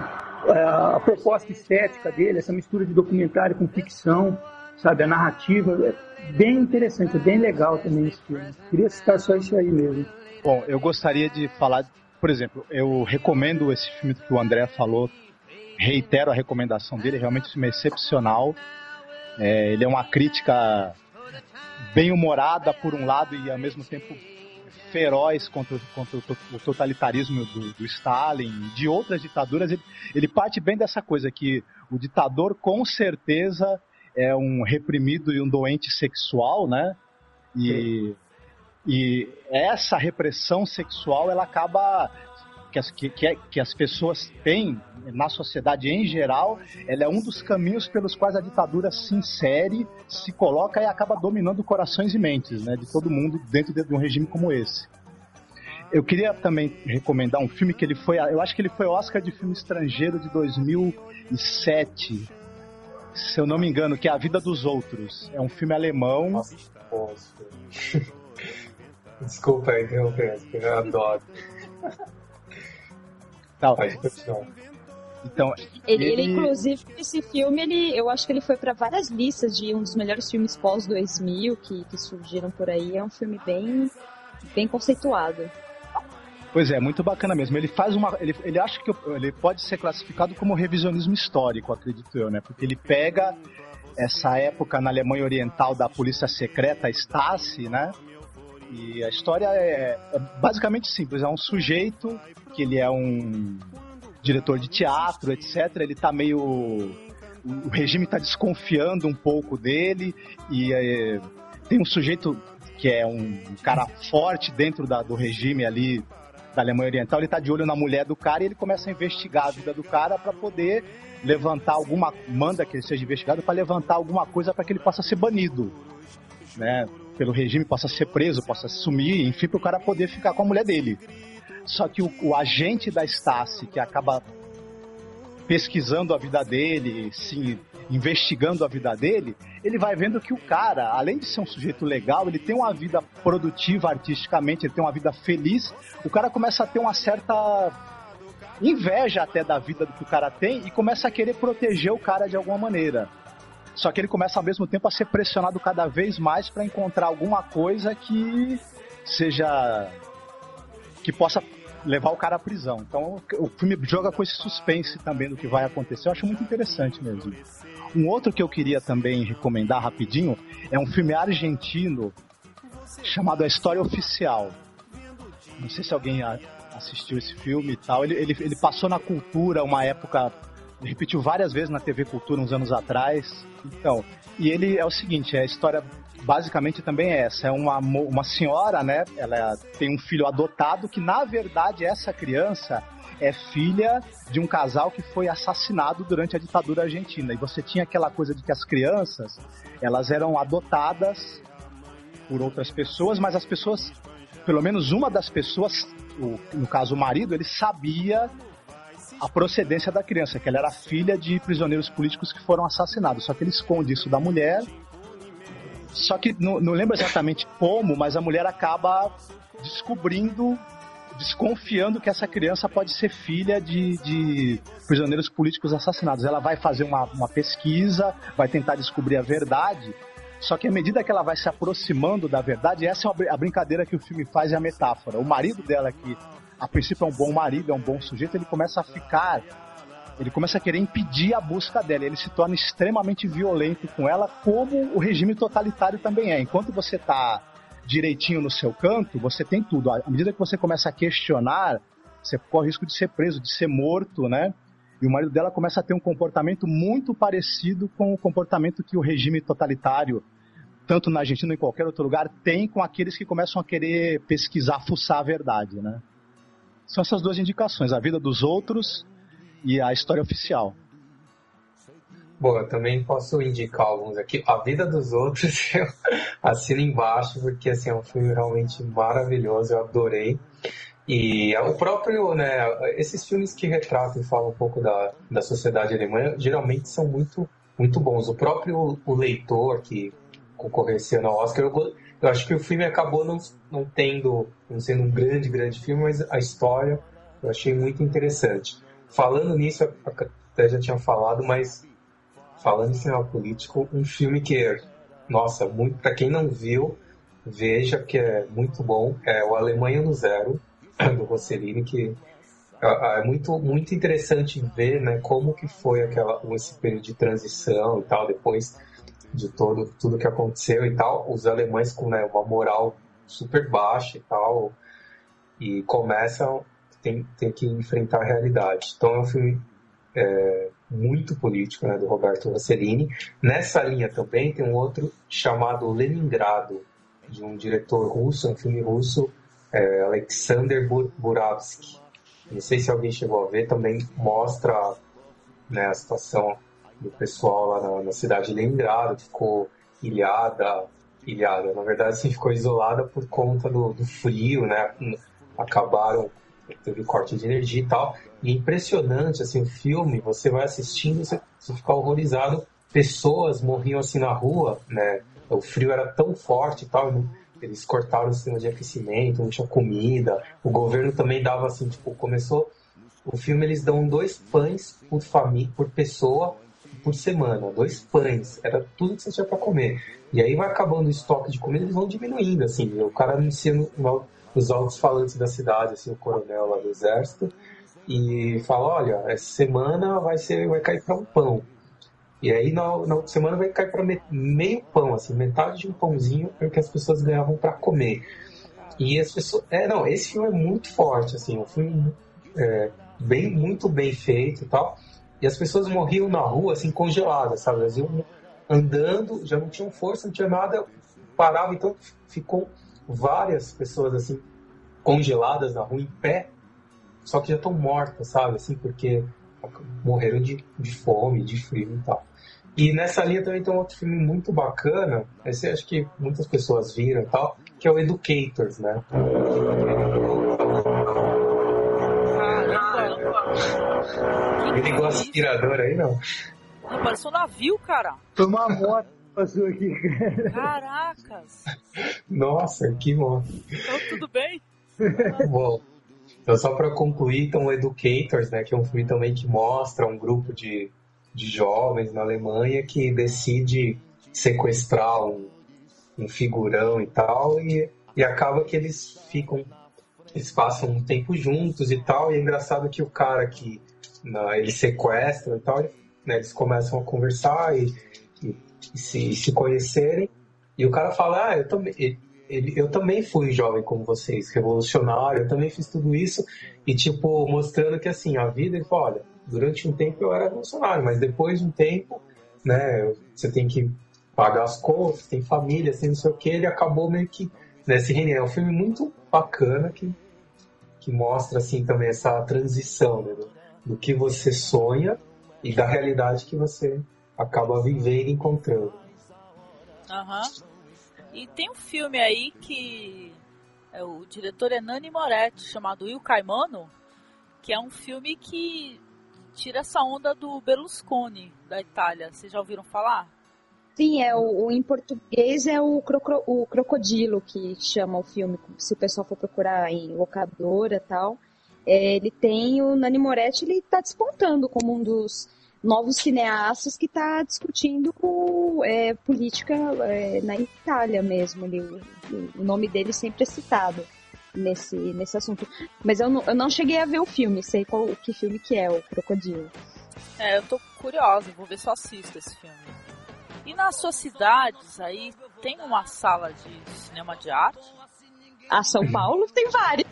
é, a proposta estética dele, essa mistura de documentário com ficção, sabe, a narrativa é bem interessante, é bem legal também esse filme. Queria citar só isso aí mesmo. Bom, eu gostaria de falar, por exemplo, eu recomendo esse filme que o André falou, reitero a recomendação dele, realmente um filme é excepcional. É, ele é uma crítica bem humorada por um lado e ao mesmo tempo feroz contra, contra o totalitarismo do, do, Stalin, de outras ditaduras, ele, ele parte bem dessa coisa que o ditador com certeza é um reprimido e um doente sexual, né? E, e essa repressão sexual ela acaba que as, que, que, as pessoas têm na sociedade em geral, ela é um dos caminhos pelos quais a ditadura se insere, se coloca e acaba dominando corações e mentes né, de todo mundo dentro de um regime como esse. Eu queria também recomendar um filme que ele foi, eu acho que ele foi Oscar de filme estrangeiro de 2007, se eu não me engano, que é A Vida dos Outros. É um filme alemão. Nossa, Desculpa aí, eu adoro. Tal. Então, ele, ele... ele, inclusive, esse filme, ele, eu acho que ele foi para várias listas de um dos melhores filmes pós-2000 que, que surgiram por aí. É um filme bem, bem conceituado. Pois é, muito bacana mesmo. Ele faz uma. Ele, ele acha que ele pode ser classificado como revisionismo histórico, acredito eu, né? Porque ele pega essa época na Alemanha Oriental da polícia secreta Stasi, né? E a história é, é basicamente simples. É um sujeito que ele é um diretor de teatro, etc. Ele tá meio. O regime está desconfiando um pouco dele e é, tem um sujeito que é um cara forte dentro da, do regime ali da Alemanha Oriental, ele está de olho na mulher do cara e ele começa a investigar a vida do cara para poder levantar alguma manda que ele seja investigado para levantar alguma coisa para que ele possa ser banido, né? Pelo regime possa ser preso, possa sumir, enfim, para o cara poder ficar com a mulher dele. Só que o, o agente da Stasi, que acaba pesquisando a vida dele, sim, investigando a vida dele, ele vai vendo que o cara, além de ser um sujeito legal, ele tem uma vida produtiva artisticamente, ele tem uma vida feliz, o cara começa a ter uma certa inveja até da vida do que o cara tem e começa a querer proteger o cara de alguma maneira. Só que ele começa ao mesmo tempo a ser pressionado cada vez mais para encontrar alguma coisa que seja que possa levar o cara à prisão. Então o filme joga com esse suspense também do que vai acontecer. Eu acho muito interessante mesmo. Um outro que eu queria também recomendar rapidinho é um filme argentino chamado A História Oficial. Não sei se alguém assistiu esse filme e tal. Ele, ele, ele passou na cultura uma época. Repetiu várias vezes na TV Cultura uns anos atrás. Então, e ele é o seguinte: é a história basicamente também é essa. É uma, uma senhora, né? Ela tem um filho adotado que, na verdade, essa criança é filha de um casal que foi assassinado durante a ditadura argentina. E você tinha aquela coisa de que as crianças, elas eram adotadas por outras pessoas, mas as pessoas, pelo menos uma das pessoas, o, no caso o marido, ele sabia a procedência da criança, que ela era filha de prisioneiros políticos que foram assassinados. Só que ele esconde isso da mulher só que não, não lembro exatamente como, mas a mulher acaba descobrindo desconfiando que essa criança pode ser filha de, de, prisioneiros políticos assassinados. Ela vai fazer uma, uma, pesquisa, vai tentar descobrir a verdade. Só que à medida que ela vai se aproximando da verdade, essa é a brincadeira que o filme faz e a metáfora. O marido dela, que a princípio é um bom marido, é um bom sujeito, ele começa a ficar ele começa a querer impedir a busca dela. Ele se torna extremamente violento com ela, como o regime totalitário também é. Enquanto você está direitinho no seu canto, você tem tudo. À medida que você começa a questionar você corre risco de ser preso, de ser morto, né? E o marido dela começa a ter um comportamento muito parecido com o comportamento que o regime totalitário, tanto na Argentina ou em qualquer outro lugar, tem com aqueles que começam a querer pesquisar, fuçar a verdade, né? São essas duas indicações, a vida dos outros e a história oficial. Bom, eu também posso indicar alguns aqui. A Vida dos Outros eu assino embaixo, porque assim, é um filme realmente maravilhoso, eu adorei. E o próprio, né, esses filmes que retratam e falam um pouco da, da sociedade alemã, geralmente são muito, muito bons. O próprio o leitor que concorreu esse ano ao Oscar, eu, eu acho que o filme acabou não, não tendo, não sendo um grande, grande filme, mas a história eu achei muito interessante. Falando nisso, até já tinha falado, mas falando em cinema político, um filme que, nossa, muito para quem não viu, veja que é muito bom, é o Alemanha no Zero, do Rossellini, que é, é muito, muito interessante ver né, como que foi aquela, esse período de transição e tal, depois de todo, tudo que aconteceu e tal, os alemães com né, uma moral super baixa e tal, e começam, tem, tem que enfrentar a realidade. Então é um filme é, muito político, né, do Roberto Rossellini. Nessa linha também tem um outro chamado Leningrado, de um diretor russo, um filme russo, é, Alexander Buravsky. Não sei se alguém chegou a ver, também mostra né, a situação do pessoal lá na, na cidade de Leningrado, que ficou ilhada, ilhada, na verdade, assim, ficou isolada por conta do, do frio, né? Acabaram teve corte de energia e tal. E é impressionante, assim, o filme, você vai assistindo, você, você fica horrorizado. Pessoas morriam assim na rua, né? O frio era tão forte e tal, eles cortaram o sistema de aquecimento, não tinha comida. O governo também dava assim, tipo, começou. O filme eles dão dois pães por família, por pessoa por semana, dois pães, era tudo que você tinha para comer. E aí vai acabando o estoque de comida, eles vão diminuindo, assim, o cara no, no, nos altos falantes da cidade, assim, o coronel lá do exército, e fala, olha, essa semana vai ser, vai cair para um pão. E aí na, na outra semana vai cair para meio pão, assim, metade de um pãozinho é o que as pessoas ganhavam para comer. E as pessoas, é, não, esse filme é muito forte, assim, um filme é, bem, muito bem feito e tal. E as pessoas morriam na rua, assim, congeladas, sabe? Elas iam andando, já não tinham força, não tinha nada, parava, então ficou várias pessoas assim congeladas na rua em pé, só que já estão mortas, sabe? Assim, porque morreram de, de fome, de frio e tal. E nessa linha também tem um outro filme muito bacana, esse acho que muitas pessoas viram e tal, que é o Educators, né? Ele gosta de tirador aí, não? Não, parece um navio, cara. Foi uma moto passou aqui. Caracas! Nossa, que bom. Então, tudo bem? Bom, então só para concluir, então, Educators, né, que é um filme também que mostra um grupo de, de jovens na Alemanha que decide sequestrar um, um figurão e tal, e, e acaba que eles ficam, eles passam um tempo juntos e tal, e é engraçado que o cara que na, eles sequestram e tal, né, eles começam a conversar e se, se conhecerem. E o cara fala, ah, eu também, ele, eu também fui jovem como vocês, revolucionário, eu também fiz tudo isso. E, tipo, mostrando que, assim, a vida, ele fala, olha, durante um tempo eu era revolucionário, mas depois de um tempo, né, você tem que pagar as contas, tem família, tem não sei o que, ele acabou meio que nesse né, É um filme muito bacana que, que mostra, assim, também essa transição, né, do, do que você sonha e da realidade que você acaba vivendo e encontrando. Aham. Uhum. E tem um filme aí que é, o diretor é Nani Moretti, chamado Il Caimano, que é um filme que tira essa onda do Berlusconi da Itália. Vocês já ouviram falar? Sim, é o, o em português é o, crocro, o Crocodilo que chama o filme, se o pessoal for procurar em locadora tal. É, ele tem o Nani Moretti, ele está despontando como um dos novos cineastas que está discutindo é, política é, na Itália mesmo. Ele, o, o, nome dele sempre é citado nesse, nesse assunto. Mas eu não, eu não cheguei a ver o filme, sei qual que filme que é, o Crocodilo. É, eu tô curiosa, vou ver se eu assisto esse filme. E nas suas cidades aí, tem uma sala de cinema de arte? A São Paulo tem várias.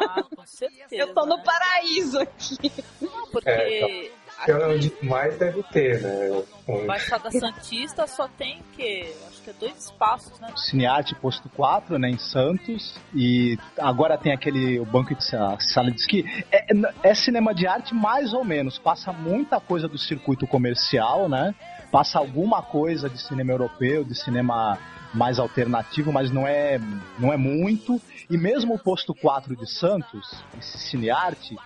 Ah, com certeza. Eu tô no né? paraíso aqui. Não, porque É, Que é onde mais deve ter, né? Um- Baixada Santista só tem que acho que é dois espaços, né? Cinearte Posto 4, né, em Santos, e agora tem aquele o banco de sa- sala de esqui. É, é cinema de arte mais ou menos, passa muita coisa do circuito comercial, né? Passa alguma coisa de cinema europeu, de cinema mais alternativo, mas não é, não é muito. E mesmo o Posto 4 de Santos, esse cinearte, é,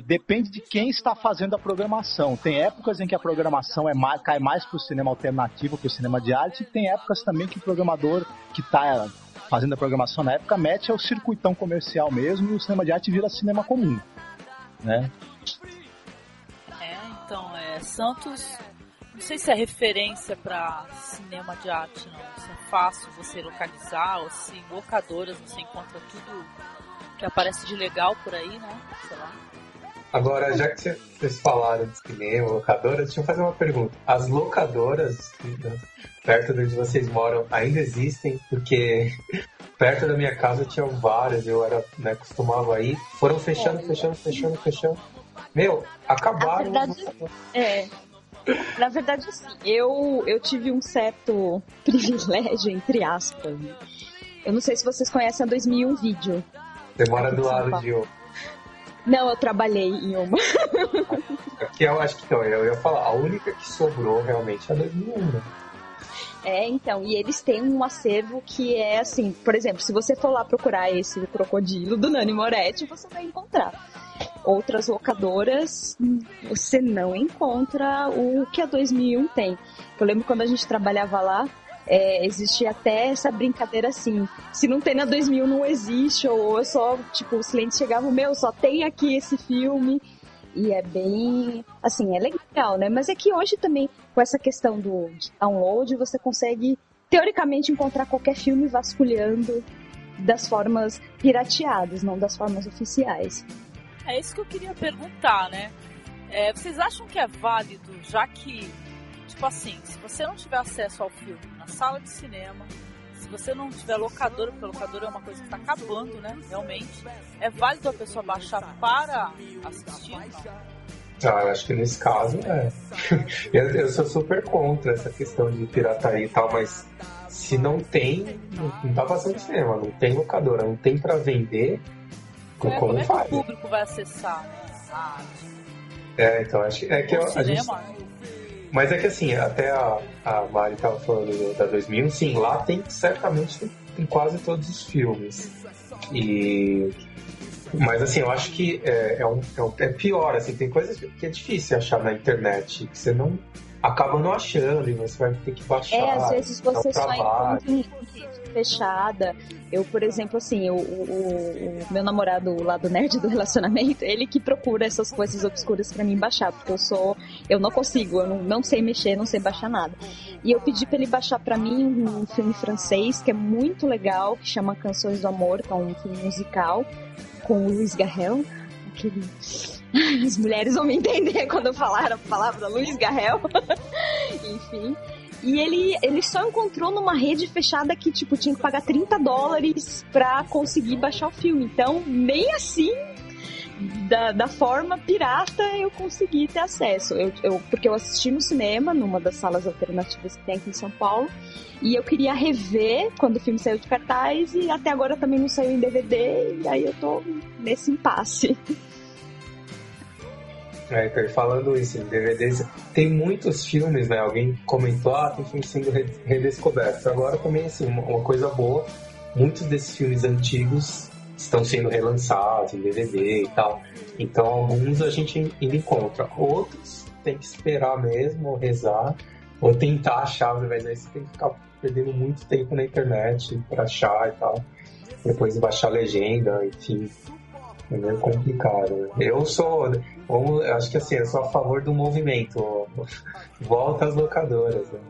depende de quem está fazendo a programação. Tem épocas em que a programação é mais, cai mais para o cinema alternativo, para o cinema de arte, e tem épocas também que o programador que está fazendo a programação na época mete ao circuitão comercial mesmo e o cinema de arte vira cinema comum. Né? É, então, é Santos. Não sei se é referência pra cinema de arte, não. Se é fácil você localizar, ou se em locadoras você encontra tudo que aparece de legal por aí, né? Sei lá. Agora, já que cê- vocês falaram de cinema, locadoras, deixa eu fazer uma pergunta. As locadoras né, perto de onde vocês moram ainda existem? Porque perto da minha casa tinham várias, eu era, né, costumava ir. Foram fechando, fechando, fechando, fechando. Meu, acabaram. Na verdade, é. Na verdade, assim, eu, eu tive um certo privilégio, entre aspas. né? Eu não sei se vocês conhecem a 2001 Vídeo. Você mora do lado de um. Não, eu trabalhei em uma. Que eu acho que então, eu ia falar, a única que sobrou realmente é a 2001, né? É, então, e eles têm um acervo que é assim, por exemplo, se você for lá procurar esse crocodilo do Nani Moretti, você vai encontrar. Outras locadoras, você não encontra o que a 2001 tem. Eu lembro quando a gente trabalhava lá, é, existia até essa brincadeira assim, se não tem na 2000 não existe, ou é só, tipo, os clientes chegavam, meu, só tem aqui esse filme, e é bem, assim, é legal, né? Mas é que hoje também, com essa questão do download, você consegue, teoricamente, encontrar qualquer filme vasculhando das formas pirateadas, não das formas oficiais. É isso que eu queria perguntar, né? É, vocês acham que é válido, já que, tipo assim, se você não tiver acesso ao filme na sala de cinema, se você não tiver locadora, porque locadora é uma coisa que está acabando, né? Realmente, é válido a pessoa baixar para assistir? Não? Ah, eu acho que nesse caso é. eu, eu sou super contra essa questão de pirataria e tal, mas se não tem, não, tá passando cinema, não tem locadora, não tem pra vender, É, como, como é que o faz? público vai acessar né, a arte? É, então acho que é que O eu- a gente. Mas é que assim, até a, a Mari tava falando do- da 2000, sim, lá tem certamente tem, tem quase todos os filmes. E mas assim, eu acho que é, é, um, é, um- é pior, assim, tem coisas que é difícil achar na internet, que você não acaba não achando e você vai ter que baixar. É, às vezes você só encontra em fechada. Eu, por exemplo, assim, o, o- o- meu namorado lá do nerd do relacionamento, ele que procura essas coisas obscuras pra mim baixar, porque eu sou, eu não consigo, eu não, não sei mexer, não sei baixar nada. E eu pedi pra ele baixar pra mim um filme francês que é muito legal, que chama Canções do Amor, que é um filme musical com o Luiz Garrel, aquele as mulheres vão me entender quando falar a palavra Luiz Garrel. Enfim. E ele, ele só encontrou numa rede fechada que, tipo, tinha que pagar 30 dólares pra conseguir baixar o filme. Então, nem assim, da, da forma pirata, eu consegui ter acesso. Eu, eu, porque eu assisti no cinema, numa das salas alternativas que tem aqui em São Paulo. E eu queria rever quando o filme saiu de cartaz. E até agora também não saiu em DVD. E aí eu tô nesse impasse. É, então, falando isso em DVDs, tem muitos filmes, né? Alguém comentou, ah, tem filmes sendo re- redescobertos. Agora também, assim, uma, coisa boa, muitos desses filmes antigos estão sendo relançados em DVD e tal. Então, alguns a gente ainda encontra. Outros tem que esperar mesmo, ou rezar, ou tentar achar, mas aí você tem que ficar perdendo muito tempo na internet pra achar e tal. Depois baixar a legenda, enfim. É meio complicado. né? Eu sou. Eu acho que assim, eu sou a favor do movimento. Volta às locadoras. Né?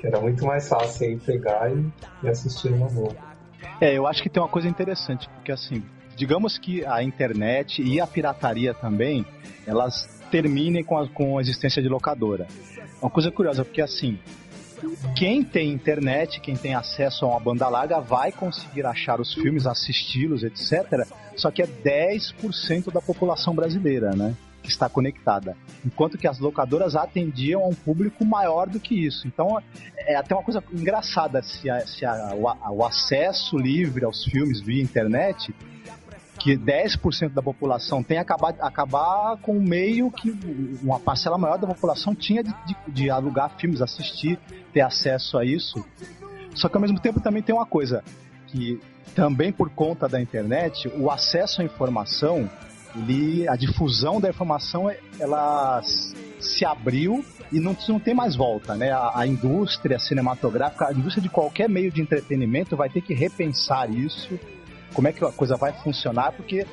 Que era muito mais fácil aí pegar e, e assistir uma boa. É, eu acho que tem uma coisa interessante, porque assim, digamos que a internet e a pirataria também, elas terminem com a, com a existência de locadora. Uma coisa curiosa, porque assim, quem tem internet, quem tem acesso a uma banda larga, vai conseguir achar os filmes, assisti-los, etc. Só que é 10% da população brasileira, né? Que está conectada. Enquanto que as locadoras atendiam a um público maior do que isso. Então é até uma coisa engraçada se, a, se a, o, o acesso livre aos filmes via internet que 10% da população tem acabar, acabar com um meio que uma parcela maior da população tinha de, de, de, alugar filmes, assistir, ter acesso a isso. Só que ao mesmo tempo também tem uma coisa que também por conta da internet, o acesso à informação, ele, a difusão da informação, ela se abriu e não, não tem mais volta, né? A, a indústria cinematográfica, a indústria de qualquer meio de entretenimento vai ter que repensar isso como é que a coisa vai funcionar, porque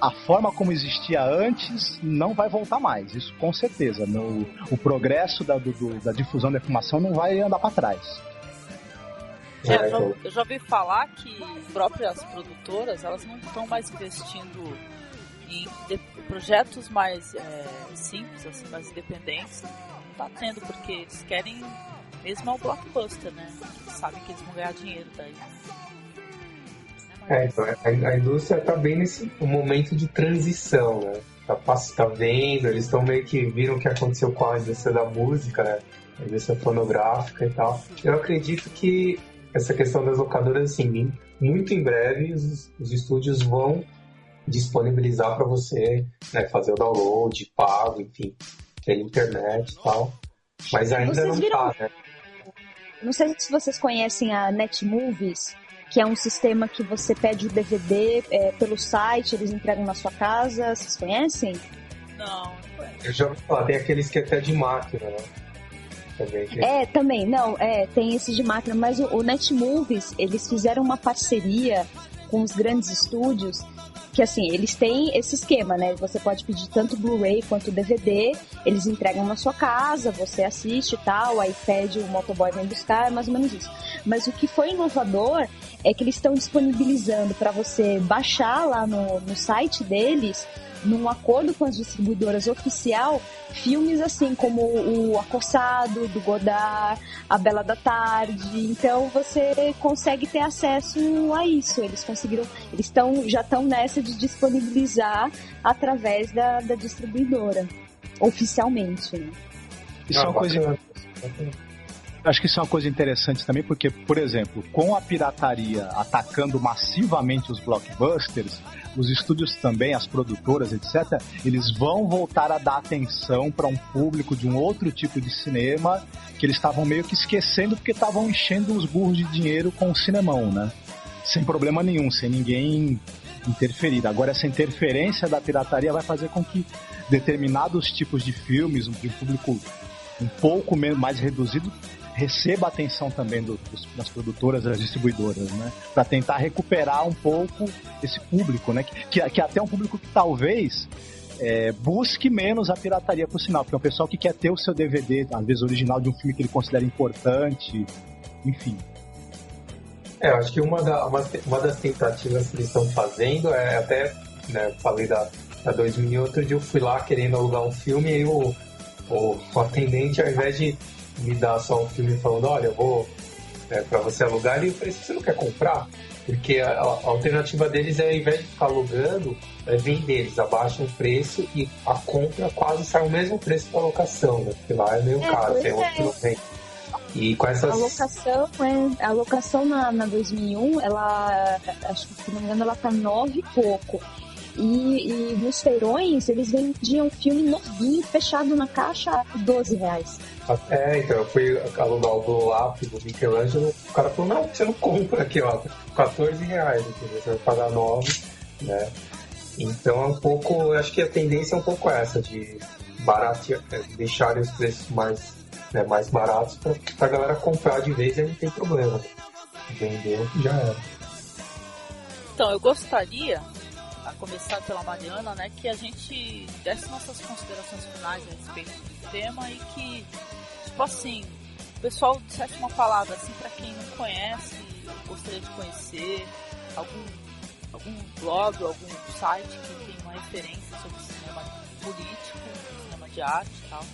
a forma como existia antes não vai voltar mais, isso com certeza. No, o progresso da, do, da difusão da informação não vai andar para trás. É, eu, já, eu já ouvi falar que próprias produtoras elas não estão mais investindo em de, projetos mais é, simples, assim, mais independentes. Não tá tendo, porque eles querem mesmo ao blockbuster, né? Eles sabem que eles vão ganhar dinheiro daí. É, então, a, a indústria está bem nesse momento de transição, né? Tá, tá vendo, eles estão meio que viram o que aconteceu com a indústria da música, né? A indústria fonográfica e tal. Eu acredito que essa questão das locadoras, assim, muito em breve os, os estúdios vão disponibilizar para você né, fazer o download, pago, enfim, pela internet e tal. Mas ainda vocês não viram... tá, né? Não sei se vocês conhecem a Netmovies que é um sistema que você pede o DVD é, pelo site, eles entregam na sua casa. Vocês conhecem? Não, Eu já ouvi falar, tem aqueles que é até de máquina, né? Também. É, também, não, é, tem esses de máquina, mas o, o Netmovies, eles fizeram uma parceria com os grandes estúdios que assim, eles têm esse esquema, né? Você pode pedir tanto Blu-ray quanto DVD, eles entregam na sua casa, você assiste e tal, aí pede o motoboy vem buscar, é mais ou menos isso. Mas o que foi inovador é que eles estão disponibilizando para você baixar lá no, no site deles num acordo com as distribuidoras oficial, filmes assim como o Acossado, do Godard, A Bela da Tarde. Então você consegue ter acesso a isso. Eles conseguiram, eles estão já estão nessa de disponibilizar através da, da distribuidora, oficialmente. Né? Isso é uma coisa acho que isso é uma coisa interessante também, porque, por exemplo, com a pirataria atacando massivamente os blockbusters, os estúdios também, as produtoras, etc., eles vão voltar a dar atenção para um público de um outro tipo de cinema que eles estavam meio que esquecendo porque estavam enchendo os burros de dinheiro com o cinemão, né? Sem problema nenhum, sem ninguém interferir. Agora, essa interferência da pirataria vai fazer com que determinados tipos de filmes, de um público um pouco mais reduzido, receba atenção também do, dos, das produtoras, das distribuidoras, né? Para tentar recuperar um pouco esse público, né? Que, que, que até um público que talvez é, busque menos a pirataria por sinal, porque é um pessoal que quer ter o seu DVD, às vezes original, de um filme que ele considera importante, enfim. É, acho que uma, da, uma, uma das tentativas que eles estão fazendo é até, né, falei da, da 2000, outro dia eu fui lá querendo alugar um filme e o, o, o atendente, ao invés de me dá só um filme falando, olha, eu vou é, para você alugar, e eu falei, você não quer comprar? Porque a, a, alternativa deles é, ao invés de ficar alugando, é vender, eles abaixam o preço e a compra quase sai o mesmo preço da locação, né? Porque lá é meio é, caro, tem outro é. E com essas... A locação, é, a locação na, na 2001, ela, acho que se não me engano, ela tá nove e pouco. E, e nos feirões, eles vendiam filme novinho, fechado na caixa, a 12 reais. É, então eu fui alugar o Blow Up do Michelangelo, o cara falou, não, você não compra aqui, ó, 14 reais, entendeu? Você vai pagar 9, né? Então é um pouco, eu acho que a tendência é um pouco essa, de baratear, é, deixarem os preços mais, né, mais baratos pra, pra galera comprar de vez e aí não tem problema. Vendeu, já era. Então, eu gostaria a começar pela Mariana, né, que a gente desse nossas considerações finais a respeito do tema e que, tipo assim, o pessoal dissesse uma palavra assim para quem não conhece, gostaria de conhecer, algum, algum blog, algum site que tem uma referência sobre cinema político, cinema de arte e tal.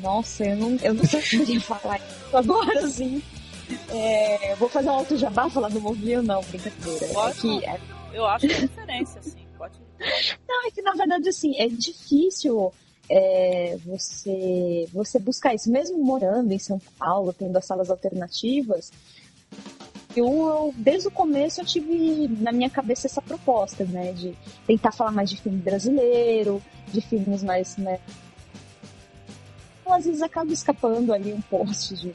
Nossa, eu não, eu não saberia falar isso agora, sim. É, vou fazer um alto jabá falar do Movil? Não, brincadeira. Pode, é que, é... Eu acho que é referência, assim. Pode... Não, é que na verdade, assim, é difícil é, você, você buscar isso. Mesmo morando em São Paulo, tendo as salas alternativas, eu, eu, desde o começo eu tive na minha cabeça essa proposta, né, de tentar falar mais de filme brasileiro, de filmes mais, né, às vezes acaba escapando ali um post de,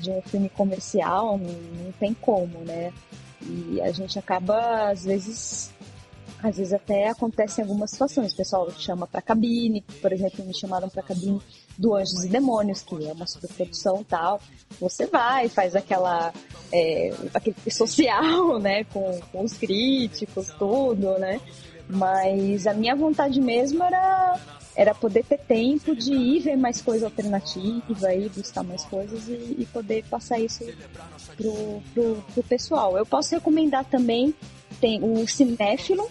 de um filme comercial, não, não tem como, né, e a gente acaba, às vezes, às vezes até acontece em algumas situações, o pessoal chama para cabine, por exemplo, me chamaram para cabine do Anjos e Demônios, que é uma superprodução tal. Você vai, faz aquela é, aquele social, né, com, com os críticos, tudo, né? Mas a minha vontade mesmo era era poder ter tempo de ir ver mais coisa alternativa, ir buscar mais coisas e, e poder passar isso pro, pro, pro pessoal. Eu posso recomendar também tem o Cinéfilo,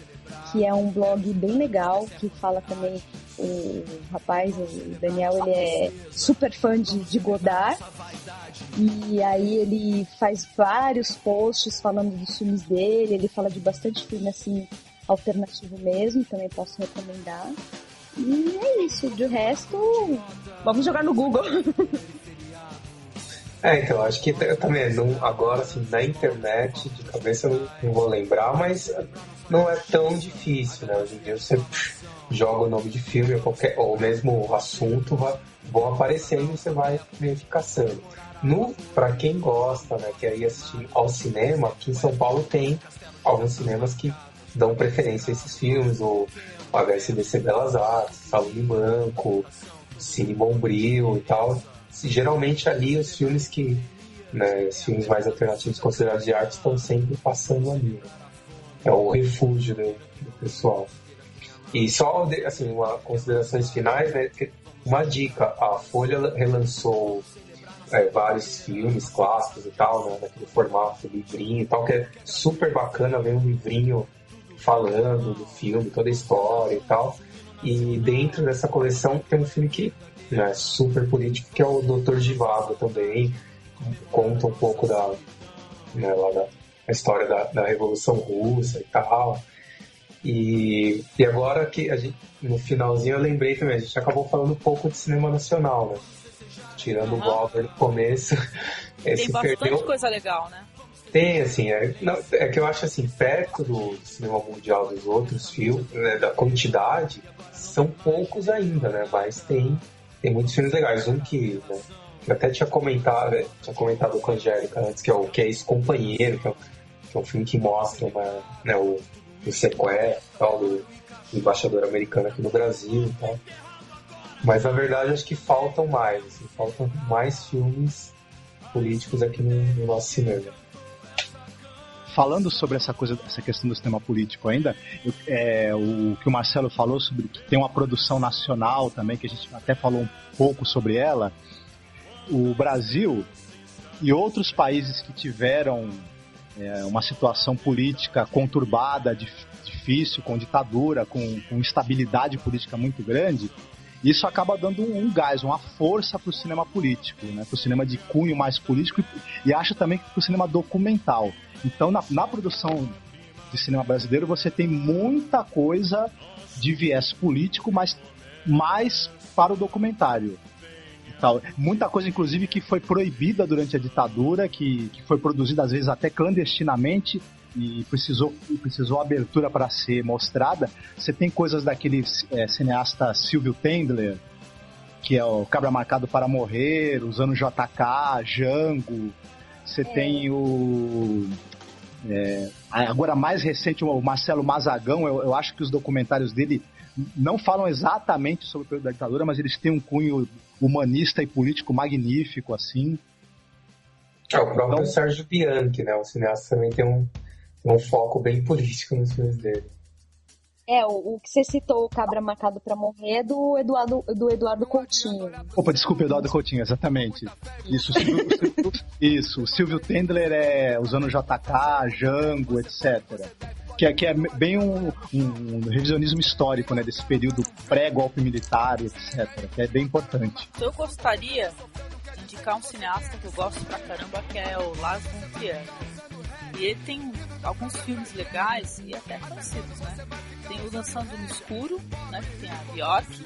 que é um blog bem legal, que fala também, o rapaz, o Daniel, ele é super fã de, de Godard, e aí ele faz vários posts falando dos filmes dele, ele fala de bastante filme assim, alternativo mesmo, também posso recomendar. E é isso, de resto, vamos jogar no Google. É, então, acho que eu também, não, agora, assim, na internet, de cabeça eu não, não, vou lembrar, mas não é tão difícil, né? Hoje em dia você joga o nome de filme ou, qualquer, ou mesmo o assunto, vai, vão aparecendo e você vai meio que caçando. No, pra quem gosta, né, que aí assistir ao cinema, aqui em São Paulo tem alguns cinemas que dão preferência a esses filmes, o HSBC Belas Artes, Salão de Banco, Cine Bombril e tal geralmente ali os filmes que, né, os filmes mais alternativos considerados de arte estão sempre passando ali. Né? É o refúgio do, do pessoal. E só, assim, uma, considerações finais, né? Uma dica, a Folha relançou é, vários filmes clássicos e tal, né, naquele formato livrinho e tal, que é super bacana ver um livrinho falando do filme, toda a história e tal. E dentro dessa coleção tem um filme que né, super político, que é o Dr. Givago também, conta um pouco da, né, lá da, a história da, da Revolução Russa e tal. E, e agora que a gente, no finalzinho eu lembrei também, a gente acabou falando um pouco de cinema nacional, né? Tirando uhum. o Walter no começo. Tem bastante perdeu... coisa legal, né? Tem, assim, é, não, é que eu acho assim, perto do cinema mundial dos outros filmes, né, da quantidade, são poucos ainda, né? Mas tem tem muitos filmes legais. Um que, né, que eu até tinha comentado, né, tinha comentado com a Angélica antes, que é o Que é esse companheiro, que é, que é um filme que mostra uma, né, o, o sequestro tal, do, do embaixador americano aqui no Brasil e tal. Mas na verdade acho que faltam mais, assim, faltam mais filmes políticos aqui no, no nosso cinema falando sobre essa coisa, essa questão do sistema político ainda, eu, é, o que o Marcelo falou sobre que tem uma produção nacional também, que a gente até falou um pouco sobre ela, o Brasil e outros países que tiveram é, uma situação política conturbada, difícil, com ditadura, com, com instabilidade política muito grande, isso acaba dando um, um gás, uma força para o cinema político, né? para o cinema de cunho mais político e, e acho também que para o cinema documental. Então, na, na produção de cinema brasileiro, você tem muita coisa de viés político, mas mais para o documentário. Tal. Muita coisa, inclusive, que foi proibida durante a ditadura, que, que foi produzida às vezes até clandestinamente e precisou, precisou abertura para ser mostrada. Você tem coisas daquele é, cineasta Silvio Tendler, que é o Cabra Marcado para Morrer, usando JK, Jango. Você é. tem o é, agora, mais recente, o Marcelo Mazagão, eu, eu, acho que os documentários dele não falam exatamente sobre o período da ditadura, mas eles têm um cunho humanista e político magnífico, assim. É, o próprio então, Sérgio Bianchi, né? O cineasta também tem um, um foco bem político nos filmes dele. É, o, o, que você citou, o Cabra Marcado para Morrer, é do Eduardo, do Eduardo Coutinho. Opa, desculpa, Eduardo Coutinho, exatamente. Isso, isso, o Silvio Tendler é usando JK, Django, etc. que é, que é bem um, um, revisionismo histórico, né, desse período pré-golpe militar, etc. Que é bem importante. Eu gostaria de indicar um cineasta que eu gosto pra caramba, que é o Lars von Trier. E ele tem alguns filmes legais e até conhecidos, né? Tem o Dançando no Escuro, né? Que tem a Bjork.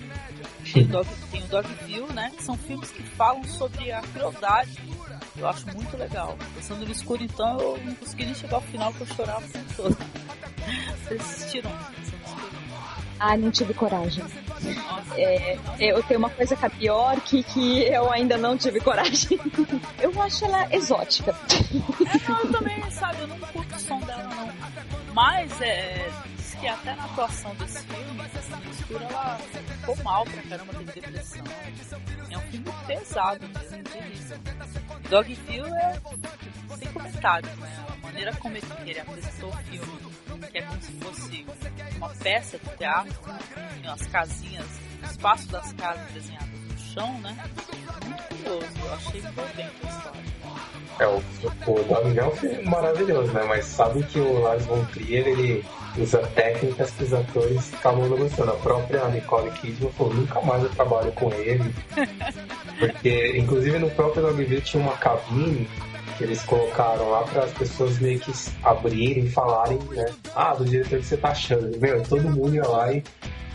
Tem o, Dog, tem o Dogville, né? Que são filmes que falam sobre a crueldade. Eu acho muito legal. Dançando no Escuro, então, eu não consegui nem chegar ao final que eu chorava o tempo todo. Vocês assistiram? Ah, não tive coragem. É, eu tenho uma coisa com a Bjork que eu ainda não tive coragem. Eu acho ela exótica. Mas, é, diz que até na atuação desse filme, essa mistura, ela ficou mal pra caramba, teve depressão. É um filme pesado mesmo, terrível. Dogville é sem comentários, né? A maneira como ele apresentou o filme que é como se fosse uma peça de teatro, tem umas casinhas, o espaço das casas desenhadas no chão, né? Curioso, eu achei história. É, o, o Dog é um filme maravilhoso, né? Mas sabe que o Lars von Trier, ele usa técnicas que os atores acabam não gostando. A própria Nicole Kidman falou, nunca mais eu trabalho com ele. Porque, inclusive, no próprio Dogville tinha uma cabine que eles colocaram lá para as pessoas meio que abrirem, falarem, né? Ah, do diretor que você tá achando. Meu, todo mundo ia lá e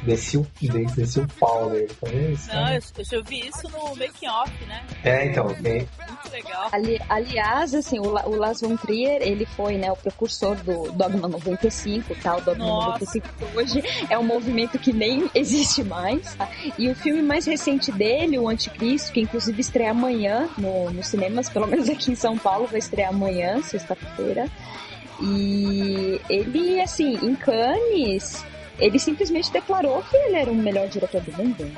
descia o, descia o pau nele. Então, isso, Não, né? eu, eu vi isso no making off, né? É, então, tem. Muito legal. Ali, aliás, assim, o, o Lars von Trier, ele foi, né, o precursor do Dogma 95, tá? O Dogma Nossa. 95 hoje é um movimento que nem existe mais. Tá? E o filme mais recente dele, o Anticristo, que inclusive estreia amanhã no, nos cinemas, pelo menos aqui em São Paulo, vai estrear amanhã, sexta-feira. E ele, assim, em Cannes, ele simplesmente declarou que ele era o melhor diretor do mundo.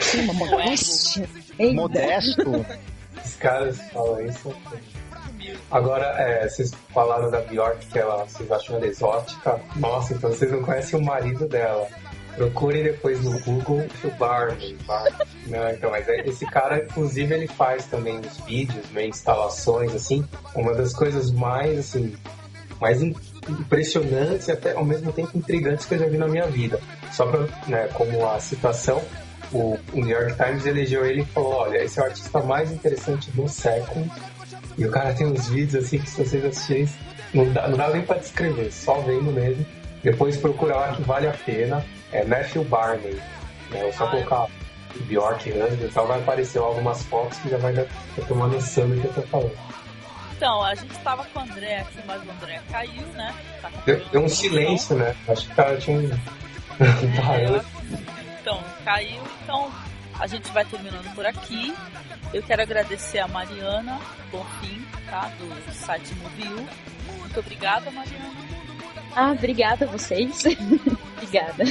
Sim, uma modéstia. Modesto. Os caras falam isso. Agora, é, vocês falaram da Bjork, que ela, vocês acham ela exótica. Nossa, então vocês não conhecem o marido dela. Procure depois no Google o Barney. Não, então, mas é, esse cara, inclusive, ele faz também os vídeos, né, instalações, assim. Uma das coisas mais, assim, mais impressionantes e até ao mesmo tempo intrigantes que eu já vi na minha vida. Só para, né, como a citação, o, o, New York Times elegeu ele e falou: olha, esse é o artista mais interessante do século. E o cara tem uns vídeos assim que se vocês assistirem, não dá, não dá nem para descrever, só vendo mesmo. Depois procurar lá que vale a pena. É Matthew Barney. Né? só colocar Bjork, Husband e tal, vai aparecer algumas fotos que já vai dar, ter uma noção do que eu tô falando. Então, a gente tava com o André aqui, mas o André caiu, né? Tá deu, deu, um silêncio, né? Acho que o cara tinha um. É, então, caiu. Então, a gente vai terminando por aqui. Eu quero agradecer a Mariana Bonfim, tá? Do site Movil. Muito obrigada, Mariana. Ah, obrigada a vocês. obrigada.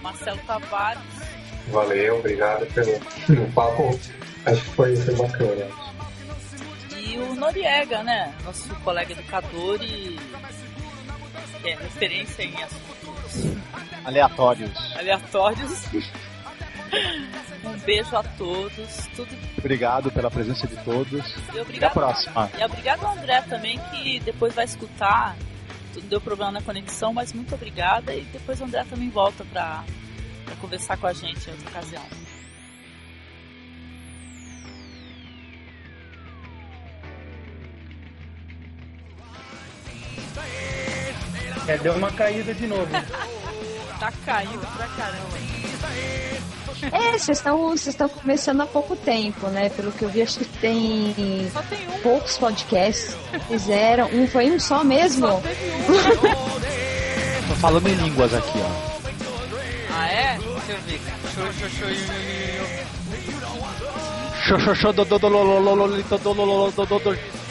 Marcelo Tavares. Valeu, obrigado pelo papo. Acho que foi, foi bacana e o Noriega, né? Nosso colega educador e que é referência em assuntos aleatórios. Aleatórios. Um beijo a todos. Tudo... Obrigado pela presença de todos. E obrigado, Até a próxima. E obrigado ao André também, que depois vai escutar. Deu problema na conexão, mas muito obrigada. E depois o André também volta para conversar com a gente em outra ocasião. É, deu uma caída de novo. tá caindo pra caramba. É, vocês estão começando há pouco tempo, né? Pelo que eu vi, acho que tem, tem um. poucos podcasts fizeram. Um foi um só mesmo? Só um. Tô falando em línguas aqui, ó. Ah, é? Deixa eu ver. Show, show, show, show, show, show, do, do, do, do, do, do, do, do, do, do, do, do,